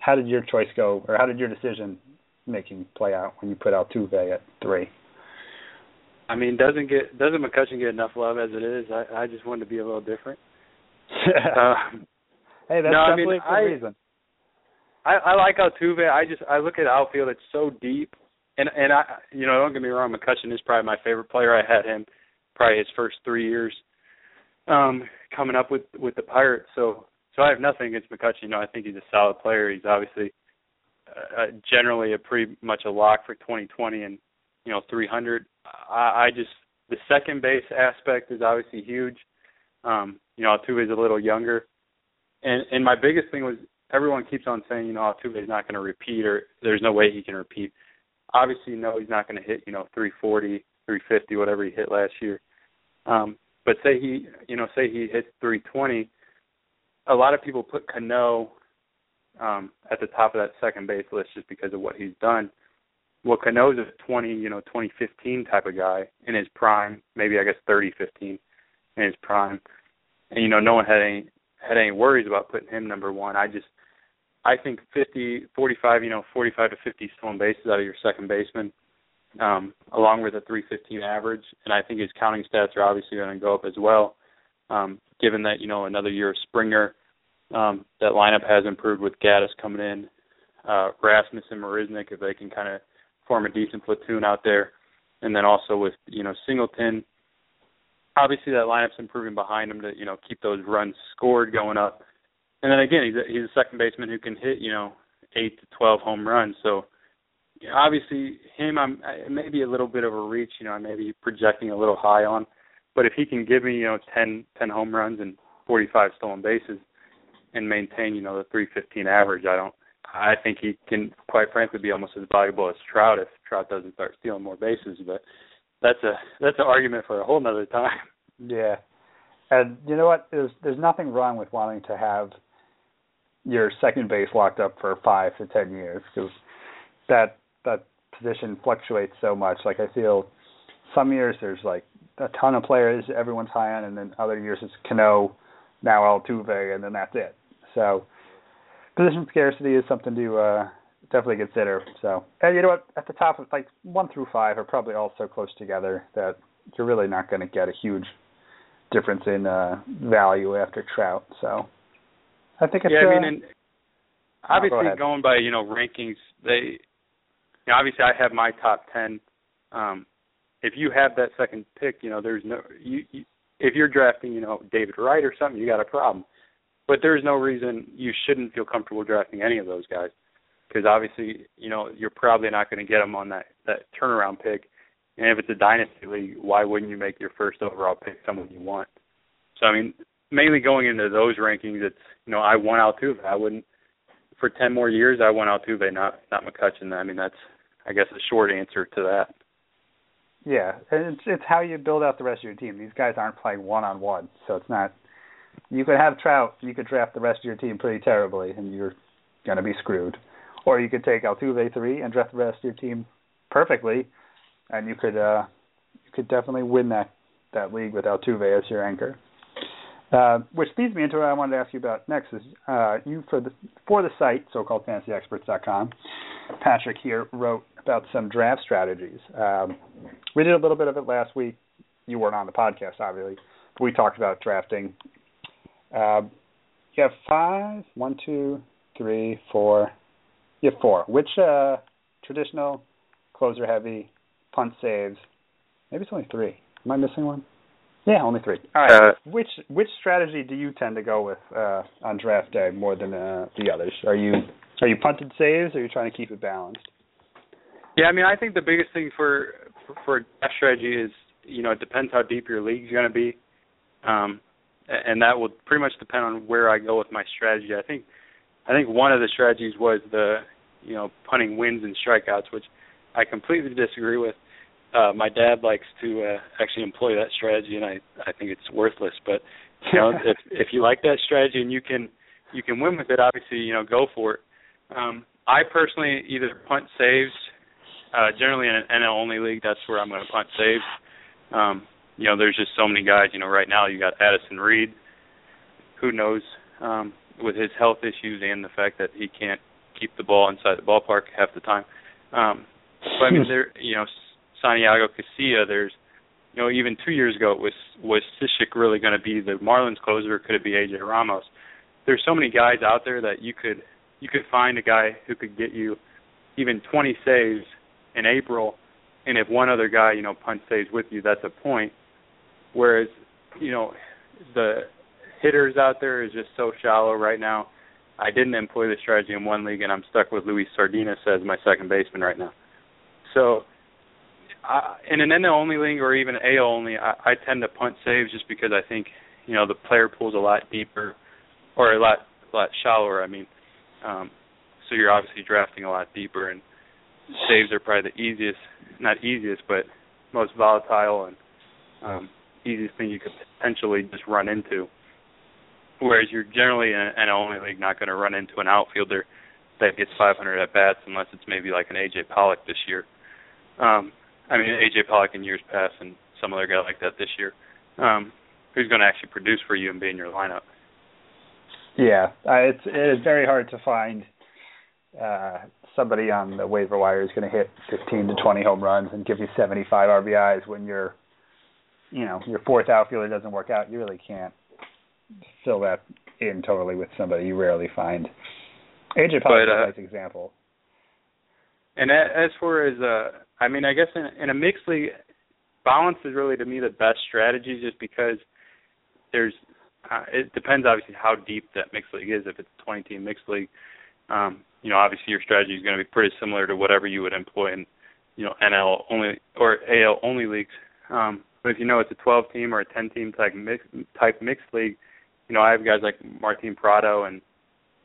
how did your choice go, or how did your decision making play out when you put Altuve at three? I mean, doesn't get doesn't McCutchen get enough love as it is? I I just wanted to be a little different. uh, hey, that's no, definitely I mean, a reason. I I like Altuve. I just I look at outfield; it's so deep and and I you know don't get me wrong, McCutchen is probably my favorite player. I had him probably his first three years um coming up with with the Pirates. So so I have nothing against McCutchen. You know I think he's a solid player. He's obviously uh, generally a pretty much a lock for 2020 and you know 300. I, I just the second base aspect is obviously huge. Um, you know Altuve is a little younger, and and my biggest thing was everyone keeps on saying you know Altuve is not going to repeat or there's no way he can repeat obviously know he's not going to hit you know 340, 350, whatever he hit last year. Um, but say he you know say he hits 320, a lot of people put Cano um, at the top of that second base list just because of what he's done. Well, Cano's a 20, you know, 2015 type of guy in his prime, maybe I guess 3015 in his prime, and you know, no one had any had any worries about putting him number one. I just I think 50, 45, you know, 45 to 50 stolen bases out of your second baseman, um, along with a 315 average, and I think his counting stats are obviously going to go up as well. Um, given that you know another year of Springer, um, that lineup has improved with Gattis coming in, uh, Rasmus and Marisnick if they can kind of form a decent platoon out there, and then also with you know Singleton. Obviously, that lineup's improving behind him to you know keep those runs scored going up and then again, he's a, he's a second baseman who can hit you know eight to twelve home runs. So obviously, him, I'm maybe a little bit of a reach. You know, I may be projecting a little high on, but if he can give me you know ten ten home runs and 45 stolen bases and maintain you know the 315 average, I don't. I think he can, quite frankly, be almost as valuable as Trout if Trout doesn't start stealing more bases. But that's a that's an argument for a whole nother time. Yeah, and you know what? There's there's nothing wrong with wanting to have your second base locked up for five to ten years because that that position fluctuates so much. Like I feel some years there's like a ton of players everyone's high on, and then other years it's Cano, now Altuve, and then that's it. So position scarcity is something to uh, definitely consider. So and you know what? At the top of like one through five are probably all so close together that you're really not going to get a huge difference in uh, value after Trout. So I think it's yeah. I mean, uh, and obviously go going by you know rankings, they you know, obviously I have my top ten. Um, if you have that second pick, you know there's no you, you if you're drafting, you know, David Wright or something, you got a problem. But there's no reason you shouldn't feel comfortable drafting any of those guys, because obviously, you know, you're probably not going to get them on that that turnaround pick. And if it's a dynasty league, why wouldn't you make your first overall pick someone you want? So I mean, mainly going into those rankings, it's you know I want Altuve. I wouldn't for ten more years. I want Altuve, not not McCutchen. I mean that's I guess a short answer to that. Yeah, and it's it's how you build out the rest of your team. These guys aren't playing one on one, so it's not. You could have Trout, you could draft the rest of your team pretty terribly, and you're going to be screwed. Or you could take Altuve three and draft the rest of your team perfectly, and you could uh you could definitely win that that league with Altuve as your anchor. Uh, which leads me into what I wanted to ask you about next is uh, you for the for the site so-called fantasyexperts.com. Patrick here wrote about some draft strategies. Um, we did a little bit of it last week. You weren't on the podcast, obviously. But we talked about drafting. Uh, you have five, one, two, three, four. You have four. Which uh, traditional, closer heavy, punt saves? Maybe it's only three. Am I missing one? Yeah, only three. All right. Uh, which which strategy do you tend to go with uh, on draft day more than uh, the others? Are you are you punted saves, or are you trying to keep it balanced? Yeah, I mean, I think the biggest thing for for draft strategy is you know it depends how deep your league's going to be, um, and that will pretty much depend on where I go with my strategy. I think I think one of the strategies was the you know punting wins and strikeouts, which I completely disagree with uh, my dad likes to uh, actually employ that strategy, and I I think it's worthless. But you know, if if you like that strategy and you can you can win with it, obviously you know go for it. Um, I personally either punt saves. Uh, generally in an NL only league, that's where I'm going to punt saves. Um, you know, there's just so many guys. You know, right now you got Addison Reed. Who knows um, with his health issues and the fact that he can't keep the ball inside the ballpark half the time. Um, but I mean, there, you know, Santiago Casilla, there's you know, even two years ago, was was Cishek really going to be the Marlins closer? Could it be AJ Ramos? There's so many guys out there that you could you could find a guy who could get you even 20 saves in April, and if one other guy, you know, punch saves with you, that's a point. Whereas, you know, the hitters out there is just so shallow right now. I didn't employ the strategy in one league, and I'm stuck with Luis Sardinas as my second baseman right now. So I, in an NL only league or even AL only, I, I tend to punt saves just because I think you know the player pool's a lot deeper or a lot lot shallower. I mean, um, so you're obviously drafting a lot deeper, and saves are probably the easiest, not easiest, but most volatile and um, easiest thing you could potentially just run into. Whereas you're generally in an only league not going to run into an outfielder that gets 500 at bats unless it's maybe like an AJ Pollock this year. Um, I mean AJ Pollock in years past, and some other guy like that this year, um, who's going to actually produce for you and be in your lineup. Yeah, uh, it's it is very hard to find uh, somebody on the waiver wire who's going to hit 15 to 20 home runs and give you 75 RBIs when your, you know, your fourth outfielder doesn't work out. You really can't fill that in totally with somebody. You rarely find. AJ Pollock is a uh, nice example. And as far as uh, I mean, I guess in, in a mixed league, balance is really to me the best strategy, just because there's. Uh, it depends obviously how deep that mixed league is. If it's a 20 team mixed league, um, you know, obviously your strategy is going to be pretty similar to whatever you would employ in, you know, NL only or AL only leagues. Um, but if you know it's a 12 team or a 10 team type mix, type mixed league, you know, I have guys like Martin Prado and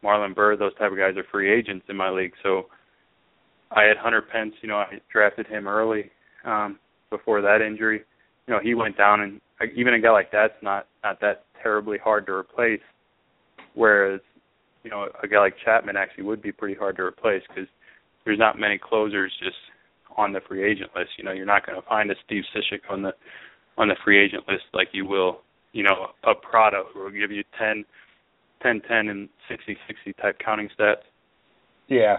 Marlon Byrd. Those type of guys are free agents in my league, so I had Hunter Pence. You know, I drafted him early um, before that injury. You know, he went down, and even a guy like that's not not that terribly hard to replace. Whereas, you know, a guy like Chapman actually would be pretty hard to replace because there's not many closers just on the free agent list. You know, you're not going to find a Steve Cishek on the on the free agent list like you will, you know, a Prado who will give you 10, 10, 10, and 60, 60 type counting stats. Yeah.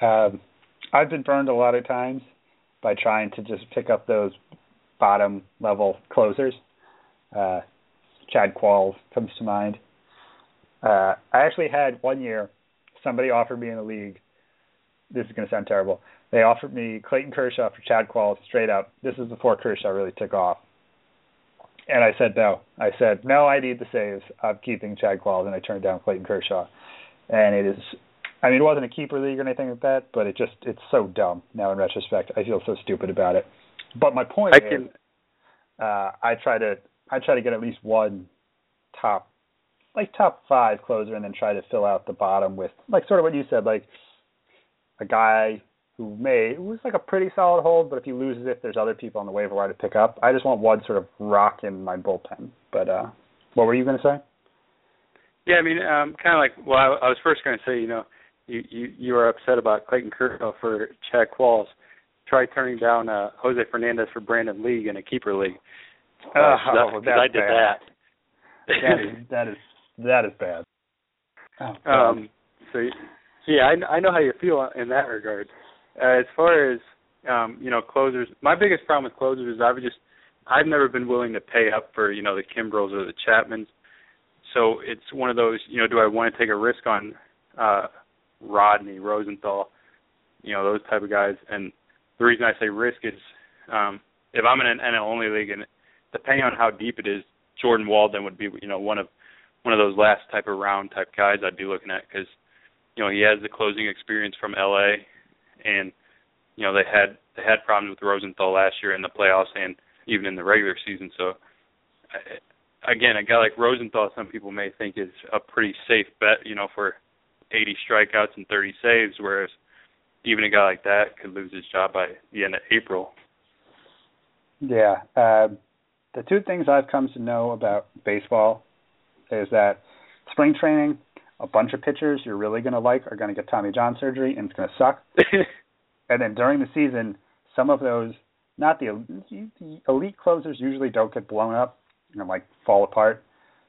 Um, I've been burned a lot of times by trying to just pick up those bottom level closers. Uh, Chad Qualls comes to mind. Uh, I actually had one year somebody offered me in the league. This is going to sound terrible. They offered me Clayton Kershaw for Chad Qualls straight up. This is before Kershaw really took off. and I said no. I said no. I need the saves. I'm keeping Chad Qualls, and I turned down Clayton Kershaw. And it is, I mean, it wasn't a keeper league or anything like that, but it just it's so dumb now in retrospect. I feel so stupid about it. But my point I is, can, uh, I try to I try to get at least one top like top five closer and then try to fill out the bottom with like sort of what you said, like a guy who may it was like a pretty solid hold, but if he loses it, there's other people on the waiver wire to pick up. I just want one sort of rock in my bullpen. But uh what were you going to say? Yeah, I mean, um, kind of like. Well, I, I was first going to say, you know, you you you were upset about Clayton Kershaw for Chad Qualls. Try turning down uh, Jose Fernandez for Brandon League in a keeper league. Uh, Oh, that's, that's I did bad. that. That is that is that is bad. Oh, Um, so, so yeah, I, I know how you feel in that regard. Uh, as far as um, you know, closers. My biggest problem with closers is I've just I've never been willing to pay up for you know the Kimbrels or the Chapmans. So it's one of those. You know, do I want to take a risk on uh, Rodney Rosenthal? You know, those type of guys. And the reason I say risk is um, if I'm in an NL only league and depending on how deep it is, Jordan Walden would be you know one of one of those last type of round type guys I'd be looking at because you know he has the closing experience from LA, and you know they had they had problems with Rosenthal last year in the playoffs and even in the regular season. So again, a guy like Rosenthal, some people may think is a pretty safe bet, you know, for 80 strikeouts and 30 saves, whereas even a guy like that could lose his job by the end of April. Yeah. Uh, the two things I've come to know about baseball is that spring training, a bunch of pitchers you're really going to like are going to get Tommy John surgery and it's going to suck. and then during the season, some of those, not the, the elite closers usually don't get blown up and like fall apart.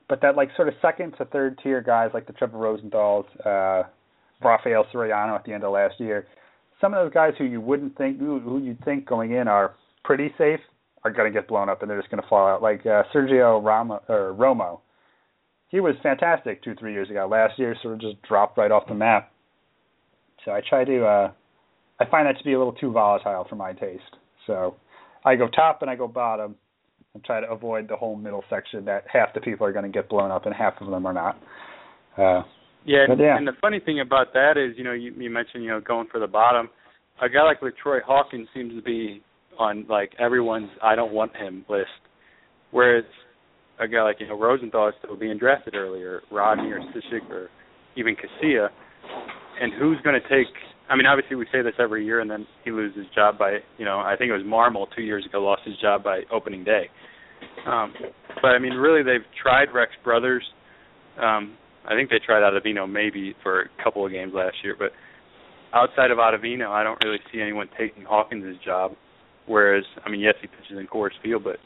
But that like sort of second to third tier guys like the Trevor Rosenthal's, uh, Rafael Soriano at the end of last year, some of those guys who you wouldn't think who, who you'd think going in are pretty safe are going to get blown up and they're just going to fall out. Like uh, Sergio Rama, or Romo, he was fantastic two three years ago. Last year, sort of just dropped right off the map. So I try to, uh, I find that to be a little too volatile for my taste. So I go top and I go bottom and try to avoid the whole middle section that half the people are going to get blown up and half of them are not. Uh, Yeah, and, yeah. and the funny thing about that is, you know, you, you mentioned, you know, going for the bottom. A guy like LaTroy Hawkins seems to be on like everyone's "I don't want him" list, whereas a guy like you know Rosenthal is still being drafted earlier, Rodney or Cishek or even Casilla. And who's going to take? I mean, obviously we say this every year, and then he loses his job by, you know, I think it was Marmol two years ago lost his job by opening day. Um, but I mean, really, they've tried Rex Brothers. Um, I think they tried Ottavino maybe for a couple of games last year, but outside of Ottavino, I don't really see anyone taking Hawkins' job. Whereas, I mean, yes, he pitches in Coors Field, but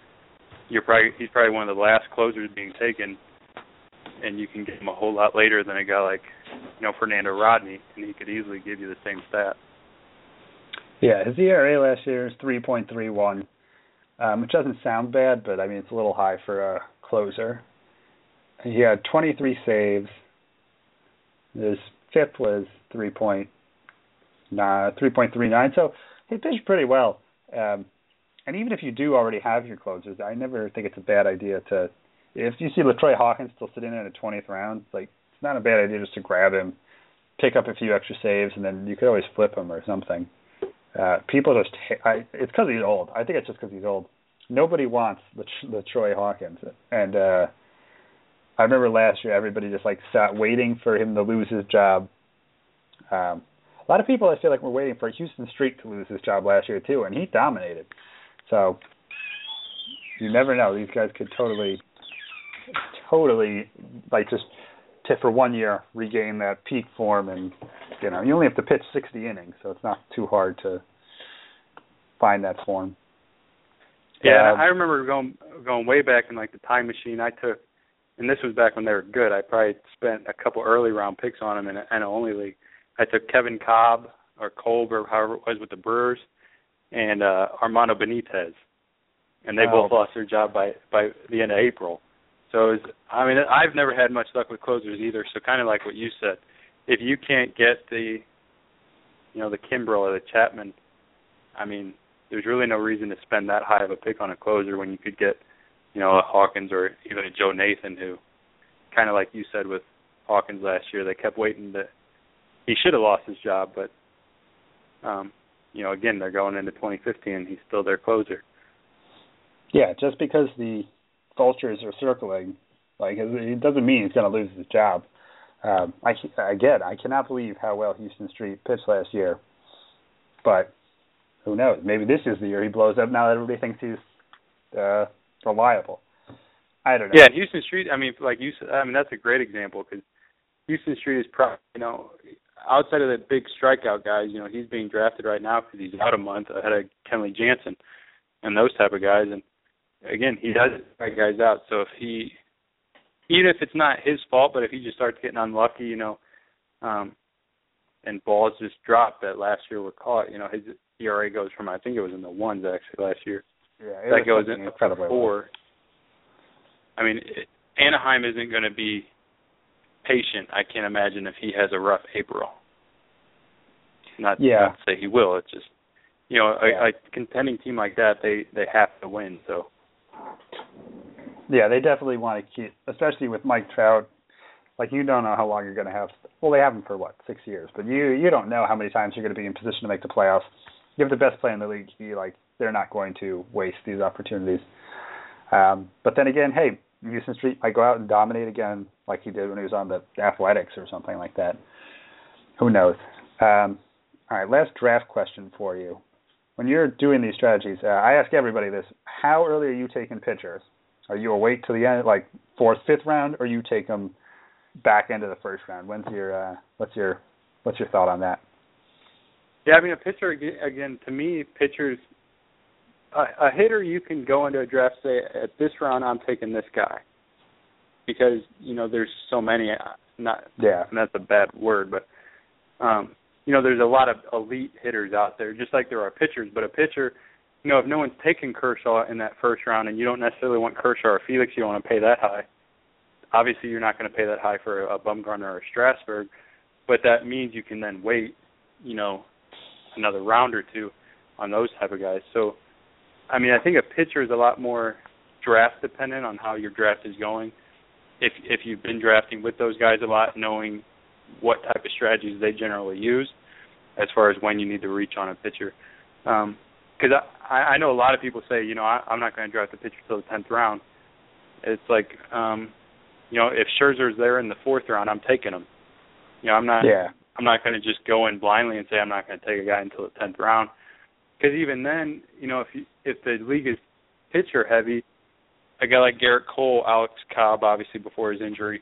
you're probably he's probably one of the last closers being taken, and you can get him a whole lot later than a guy like, you know, Fernando Rodney, and he could easily give you the same stat. Yeah, his ERA last year is 3.31, um, which doesn't sound bad, but I mean it's a little high for a closer. He had 23 saves. His fifth was 3.9, 3.39, so he pitched pretty well. Um, and even if you do already have your closers, I never think it's a bad idea to, if you see LaTroy Hawkins still sitting in a 20th round, like it's not a bad idea just to grab him, pick up a few extra saves, and then you could always flip him or something. Uh, people just, I, it's because he's old. I think it's just because he's old. Nobody wants the, the Troy Hawkins, and uh, I remember last year everybody just like sat waiting for him to lose his job. Um, a lot of people I feel like were waiting for Huston Street to lose his job last year too, and he dominated. So you never know; these guys could totally, totally like just to for one year regain that peak form, and you know you only have to pitch 60 innings, so it's not too hard to find that form. Yeah, Um, I remember going going way back in like the time machine. I took, and this was back when they were good. I probably spent a couple early round picks on them in an only league. I took Kevin Cobb or Kolb or however it was with the Brewers, and uh Armando Benitez, and they Oh. both lost their job by by the end of April. So it was, I mean, I've never had much luck with closers either. So kind of like what you said, if you can't get the, you know, the Kimbrel or the Chapman, I mean, there's really no reason to spend that high of a pick on a closer when you could get you know, a Hawkins or even a Joe Nathan who kind of like you said with Hawkins last year, they kept waiting to he should have lost his job, but um, you know, again, they're going into 2015 and he's still their closer. Yeah, just because the vultures are circling, like it doesn't mean he's going to lose his job. Um, I again, I cannot believe how well Huston Street pitched last year, but who knows? Maybe this is the year he blows up. Now that everybody thinks he's uh, reliable. I don't know. Yeah, Huston Street. I mean, like you said, I mean that's a great example because Huston Street is probably, you know, outside of the big strikeout guys, you know, he's being drafted right now because he's out a month ahead of Kenley Jansen and those type of guys. And again, he does strike guys out. So if he, even if it's not his fault, but if he just starts getting unlucky, you know, um, and balls just drop that last year were caught, you know, his ERA goes from I think it was in the ones actually last year. Yeah, that goes in four. I mean, it, Anaheim isn't going to be patient, I can't imagine if he has a rough April. Not, yeah. not to say he will. It's just you know a, a contending team like that they they have to win. So yeah, they definitely want to keep, especially with Mike Trout. Like you don't know how long you're going to have. Well, they have him for what six years, but you you don't know how many times you're going to be in position to make the playoffs. You have the best player in the league. You like they're not going to waste these opportunities. Um, but then again, hey, Huston Street might go out and dominate again, like he did when he was on the Athletics or something like that. Who knows? Um, all right, last draft question for you. When you're doing these strategies, uh, I ask everybody this: How early are you taking pitchers? Are you a wait to the end, like fourth, fifth round, or you take them back into the first round? When's your uh, what's your what's your thought on that? Yeah, I mean, a pitcher again to me, pitchers a, a hitter you can go into a draft say at this round I'm taking this guy because you know there's so many uh, not yeah and that's a bad word but um you know there's a lot of elite hitters out there just like there are pitchers but a pitcher you know if no one's taking Kershaw in that first round and you don't necessarily want Kershaw or Felix you don't want to pay that high obviously you're not going to pay that high for a Bumgarner or a Strasburg but that means you can then wait you know another round or two on those type of guys so I mean, I think a pitcher is a lot more draft dependent on how your draft is going. If if you've been drafting with those guys a lot, knowing what type of strategies they generally use, as far as when you need to reach on a pitcher. Because um, I I know a lot of people say, you know, I, I'm not going to draft a pitcher till the tenth round. It's like, um, you know, if Scherzer's there in the fourth round, I'm taking him. You know, I'm not. Yeah. I'm not going to just go in blindly and say I'm not going to take a guy until the tenth round because even then, you know, if you, if the league is pitcher heavy, a guy like Gerrit Cole, Alex Cobb, obviously before his injury,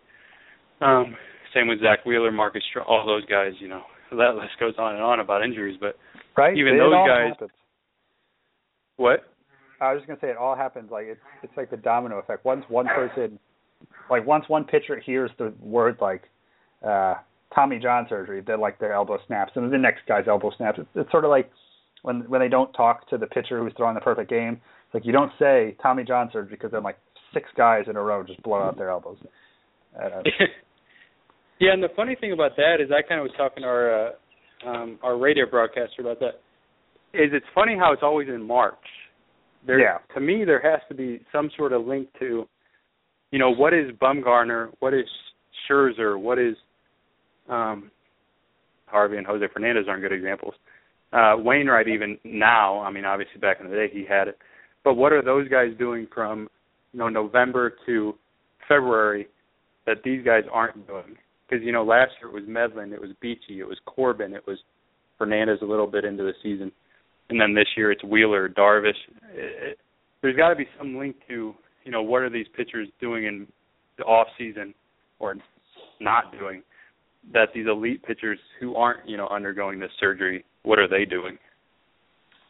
um, same with Zack Wheeler, Marcus, all those guys. You know, that list goes on and on about injuries, but right, even it those guys. Happens. What? I was just gonna say it all happens like it's it's like the domino effect. Once one person, like once one pitcher hears the word like uh Tommy John surgery, then like their elbow snaps, and the next guy's elbow snaps. It's, it's sort of like when when they don't talk to the pitcher who's throwing the perfect game. It's like you don't say Tommy John surgery because then like six guys in a row just blow out their elbows. Uh, yeah, and the funny thing about that is I kind of was talking to our uh, um, our radio broadcaster about that. Is it's funny how it's always in March. There, yeah. To me, there has to be some sort of link to, you know, what is Bumgarner, what is Scherzer, what is um, Harvey and Jose Fernandez aren't good examples uh, Wainwright even now. I mean, obviously back in the day he had it, but what are those guys doing from you know November to February that these guys aren't doing? Because you know last year it was Medlen, it was Beachy, it was Corbin, it was Fernandez a little bit into the season, and then this year it's Wheeler, Darvish. It, it, there's got to be some link to you know what are these pitchers doing in the off season or not doing that these elite pitchers who aren't you know undergoing this surgery what are they doing?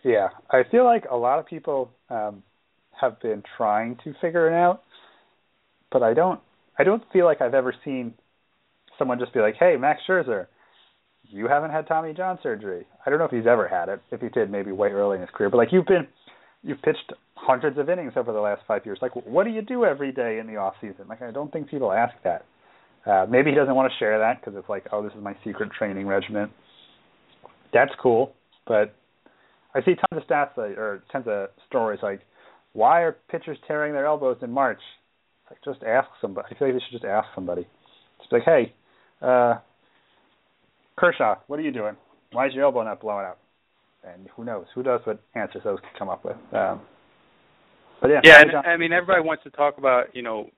Yeah, I feel like a lot of people um, have been trying to figure it out, but I don't. I don't feel like I've ever seen someone just be like, "Hey, Max Scherzer, you haven't had Tommy John surgery." I don't know if he's ever had it. If he did, maybe way early in his career. But like you've been, you've pitched hundreds of innings over the last five years. Like, what do you do every day in the off season? Like, I don't think people ask that. Uh, maybe he doesn't want to share that because it's like, oh, this is my secret training regimen that's cool. But I see tons of stats like, or tons of stories like why are pitchers tearing their elbows in March? It's like just ask somebody. I feel like they should just ask somebody. Just be like, hey, uh, Kershaw, what are you doing? Why is your elbow not blowing out? And who knows? Who knows what answers those could come up with? Um, but yeah, yeah. And, I mean, everybody wants to talk about you know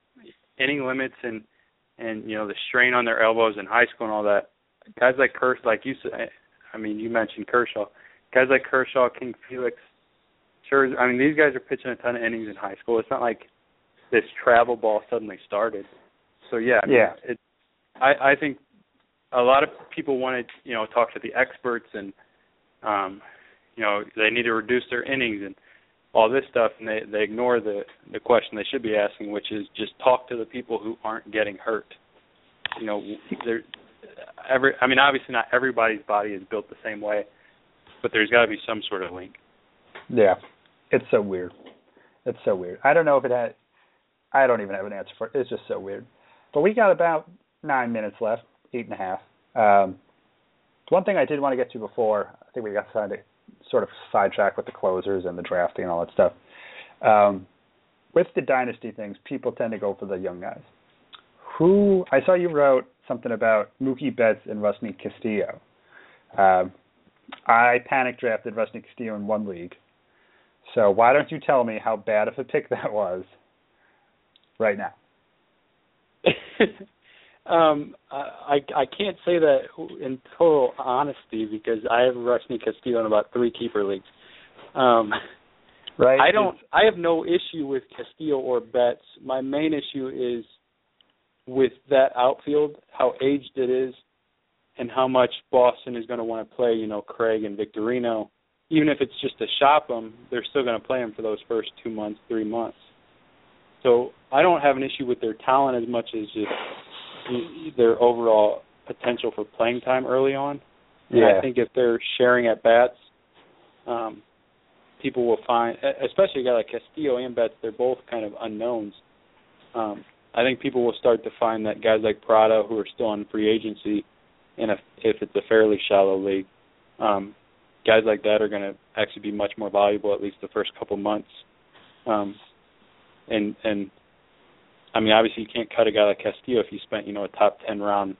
inning limits and and you know the strain on their elbows in high school and all that. Guys like Kershaw, like you said, I mean, you mentioned Kershaw. Guys like Kershaw, King Felix, sure. I mean, these guys are pitching a ton of innings in high school. It's not like this travel ball suddenly started. So yeah, I mean, yeah. It, I I think a lot of people want to you know talk to the experts and um you know they need to reduce their innings and all this stuff and they they ignore the the question they should be asking which is just talk to the people who aren't getting hurt you know there every i mean obviously not everybody's body is built the same way but there's got to be some sort of link. Yeah. It's so weird. It's so weird. I don't know if it had i don't even have an answer for it. It's just so weird. But we got about nine minutes left eight and a half. Um one thing i did want to get to before i think we got to sort of sidetrack with the closers and the drafting and all that stuff. Um, with the dynasty things, people tend to go for the young guys. Who I saw you wrote something about Mookie Betts and Rusney Castillo. Um, I panic drafted Rusney Castillo in one league. So why don't you tell me how bad of a pick that was right now? Um, I I can't say that in total honesty because I have Rusney Castillo in about three keeper leagues. Um, right. I don't. I have no issue with Castillo or Betts. My main issue is with that outfield, how aged it is, and how much Boston is going to want to play. You know, Craig and Victorino. Even if it's just to shop them, they're still going to play them for those first two months, three months. So I don't have an issue with their talent as much as just their overall potential for playing time early on. And yeah. I think if they're sharing at bats, um, people will find, especially a guy like Castillo and Betts, they're both kind of unknowns. Um, I think people will start to find that guys like Prado, who are still on free agency, and if if it's a fairly shallow league, um, guys like that are going to actually be much more valuable at least the first couple months. Um, and and I mean, obviously you can't cut a guy like Castillo if you spent, you know, a top ten round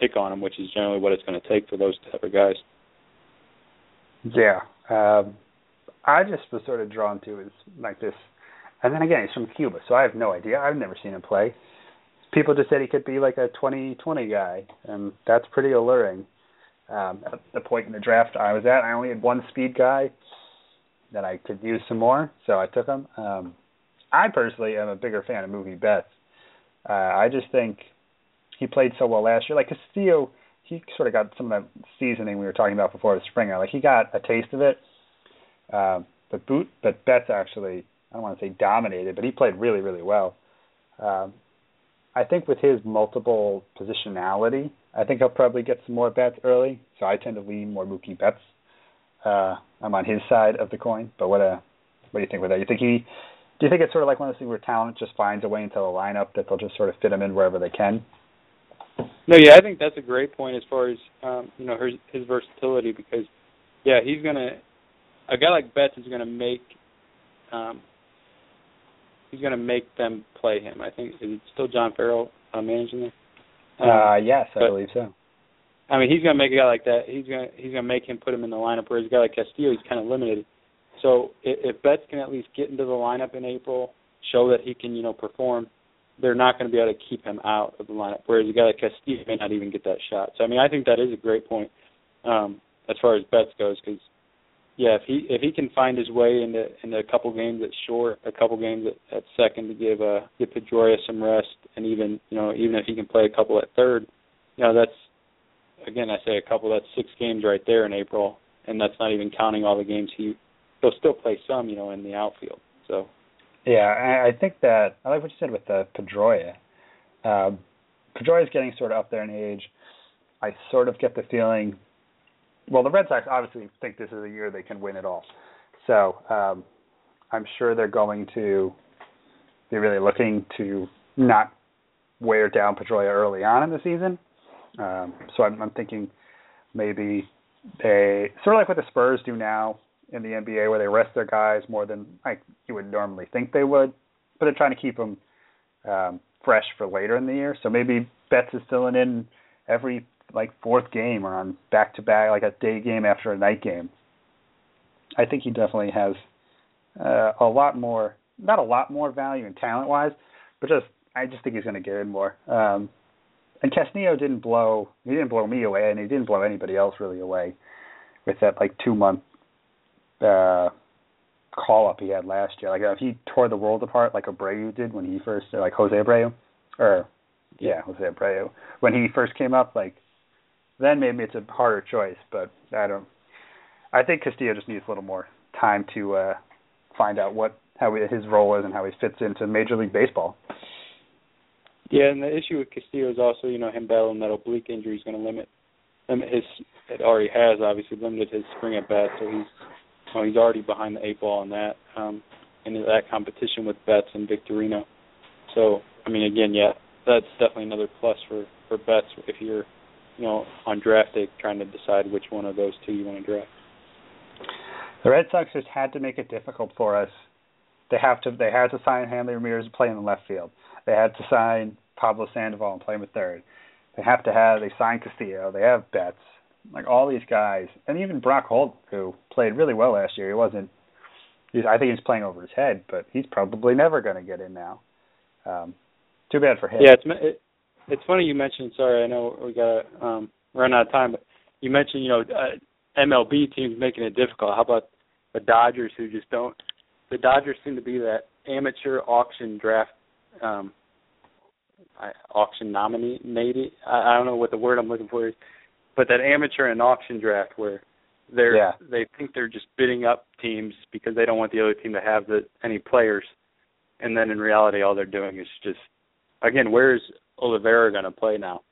pick on him, which is generally what it's going to take for those type of guys. Yeah, um, I just was sort of drawn to is like this, and then again he's from Cuba, so I have no idea. I've never seen him play. People just said he could be like a 2020 guy, and that's pretty alluring. Um, at the point in the draft I was at, I only had one speed guy that I could use some more, so I took him. Um, I personally am a bigger fan of Mookie Betts. Uh, I just think he played so well last year. Like Castillo, he sort of got some of that seasoning we were talking about before the springer. Like he got a taste of it. Um, but boot, but Betts actually, I don't want to say dominated, but he played really, really well. Um, I think with his multiple positionality, I think he'll probably get some more bats early. So I tend to lean more Mookie Betts. Uh, I'm on his side of the coin. But what uh, what do you think with that? You think he do you think it's sort of like one of those things where talent just finds a way into the lineup that they'll just sort of fit him in wherever they can? No, yeah, I think that's a great point as far as um, you know his, his versatility because yeah, he's gonna a guy like Betts is gonna make um, he's gonna make them play him. I think is it still John Farrell uh, managing them? Um, uh, yes, I but, believe so. I mean, he's gonna make a guy like that. He's gonna he's gonna make him put him in the lineup. Whereas a guy like Castillo, he's kind of limited. So if, if Betts can at least get into the lineup in April, show that he can, you know, perform, they're not going to be able to keep him out of the lineup. Whereas a guy like Castillo may not even get that shot. So I mean, I think that is a great point um, as far as Betts goes because yeah, if he if he can find his way into into a couple games at short, a couple games at, at second to give uh give Pedroia some rest, and even you know even if he can play a couple at third, you know that's again I say a couple that's six games right there in April, and that's not even counting all the games he he'll still play some, you know, in the outfield. So. Yeah, I, I think that I like what you said with the Pedroia. Um, Pedroia is getting sort of up there in age. I sort of get the feeling. Well, the Red Sox obviously think this is a year they can win it all. So um, I'm sure they're going to be really looking to not wear down Pedroia early on in the season. Um, so I'm, I'm thinking maybe they sort of like what the Spurs do now in the NBA where they rest their guys more than like you would normally think they would, but they're trying to keep them um, fresh for later in the year. So maybe Betts is filling in every like fourth game or on back to back like a day game after a night game. I think he definitely has uh, a lot more, not a lot more value and talent wise, but just I just think he's going to get in more. Um, and Castillo didn't blow, he didn't blow me away, and he didn't blow anybody else really away with that like two month uh, call up he had last year. Like if he tore the world apart like Abreu did when he first, like Jose Abreu, or yeah, Jose Abreu when he first came up. Like then maybe it's a harder choice, but I don't. I think Castillo just needs a little more time to uh find out what how his role is and how he fits into Major League Baseball. Yeah, and the issue with Castillo is also, you know, him battling that oblique injury is going to limit limit his. It already has obviously limited his spring at bat, so he's well, he's already behind the eight ball on that. Um, into that competition with Betts and Victorino. So, I mean, again, yeah, that's definitely another plus for for Betts if you're, you know, on draft day trying to decide which one of those two you want to draft. The Red Sox just had to make it difficult for us. They have to. They had to sign Hanley Ramirez and play in the left field. They had to sign Pablo Sandoval and play him at third. They have to have. They signed Castillo. They have Betts. Like all these guys, and even Brock Holt, who played really well last year. He wasn't. He's, I think he's playing over his head, but he's probably never going to get in now. Um, too bad for him. Yeah, it's it, it's funny you mentioned. Sorry, I know we got um, run out of time, but you mentioned you know uh, MLB teams making it difficult. How about the Dodgers who just don't? The Dodgers seem to be that amateur auction draft um, auction nominated. I, I don't know what the word I'm looking for is, but that amateur and auction draft where they're yeah. they think they're just bidding up teams because they don't want the other team to have the any players, and then in reality all they're doing is just again where is Olivera going to play now?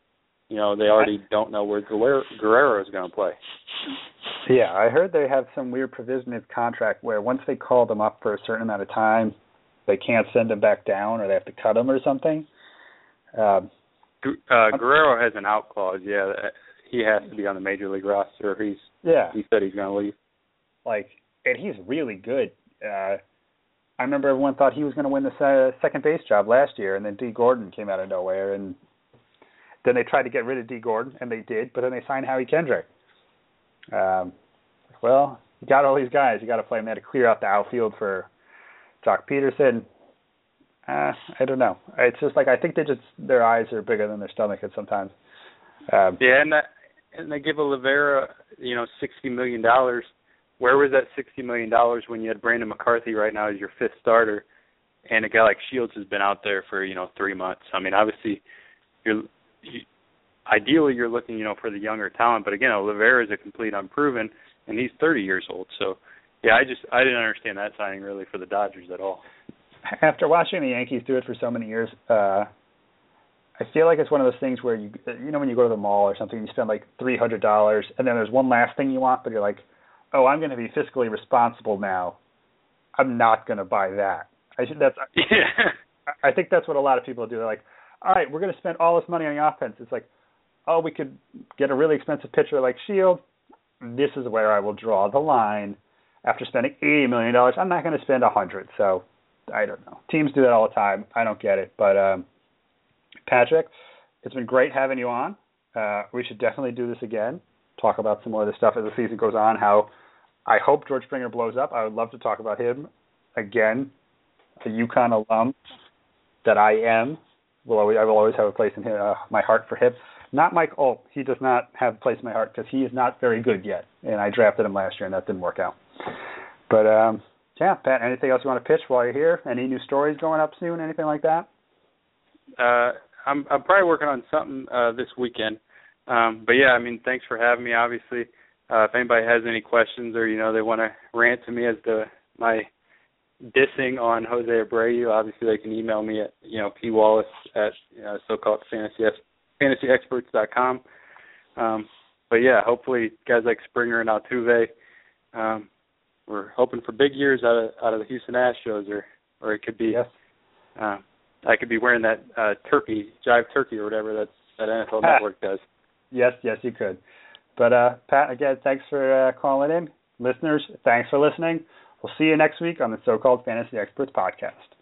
You know they already don't know where Guerrero is going to play. Yeah, I heard they have some weird provision in his contract where once they call them up for a certain amount of time, they can't send him back down or they have to cut him or something. Um, uh, Guerrero has an out clause. Yeah, he has to be on the major league roster. He's yeah. He said he's going to leave. Like, and he's really good. Uh, I remember everyone thought he was going to win the second base job last year, and then D. Gordon came out of nowhere, and then they tried to get rid of D. Gordon, and they did, but then they signed Howie Kendrick. Um, well, you got all these guys. You got to play them. They had to clear out the outfield for Joc Pederson. Uh, I don't know. It's just like I think they just their eyes are bigger than their stomach at sometimes. Um, yeah, and that, and they give Olivera, you know, sixty million dollars. Where was that sixty million dollars when you had Brandon McCarthy right now as your fifth starter, and a guy like Shields has been out there for you know three months? I mean, obviously, you're you, ideally you're looking you know for the younger talent, but again, Olivera is a complete unproven, and he's thirty years old. So, yeah, I just I didn't understand that signing really for the Dodgers at all after watching the Yankees do it for so many years, uh I feel like it's one of those things where you you know when you go to the mall or something, you spend like three hundred dollars, and then there's one last thing you want, but you're like, oh, I'm going to be fiscally responsible now. I'm not going to buy that. I should that's yeah. I think that's what a lot of people do. They're like, all right, we're going to spend all this money on the offense. It's like, oh, we could get a really expensive pitcher like Shield. This is where I will draw the line. After spending eighty million dollars, I'm not going to spend a hundred. So I don't know. Teams do that all the time. I don't get it. But um, Patrick, it's been great having you on. Uh, we should definitely do this again. Talk about some more of this stuff as the season goes on. How I hope George Springer blows up. I would love to talk about him again. A UConn alum that I am. Will always, I will always have a place in uh, my heart for him. Not Mike Olt. He does not have a place in my heart because he is not very good yet. And I drafted him last year, and that didn't work out. But um, yeah, Pat, anything else you want to pitch while you're here? Any new stories going up soon? Anything like that? Uh, I'm I'm probably working on something uh, this weekend. Um, but yeah, I mean, thanks for having me. Obviously, uh, if anybody has any questions or you know they want to rant to me as to my dissing on Jose Abreu, obviously they can email me at you know p wallace at you know, so-called fantasy fantasyexperts.com. Um, but yeah, hopefully guys like Springer and Altuve um, we're hoping for big years out of out of the Houston Astros, or or it could be. Yes. Uh, I could be wearing that uh, turkey, jive turkey, or whatever that that NFL Network does. Yes, yes, you could. But uh, Pat, again, thanks for uh, calling in. Listeners, thanks for listening. We'll see you next week on the So Called Fantasy Experts podcast.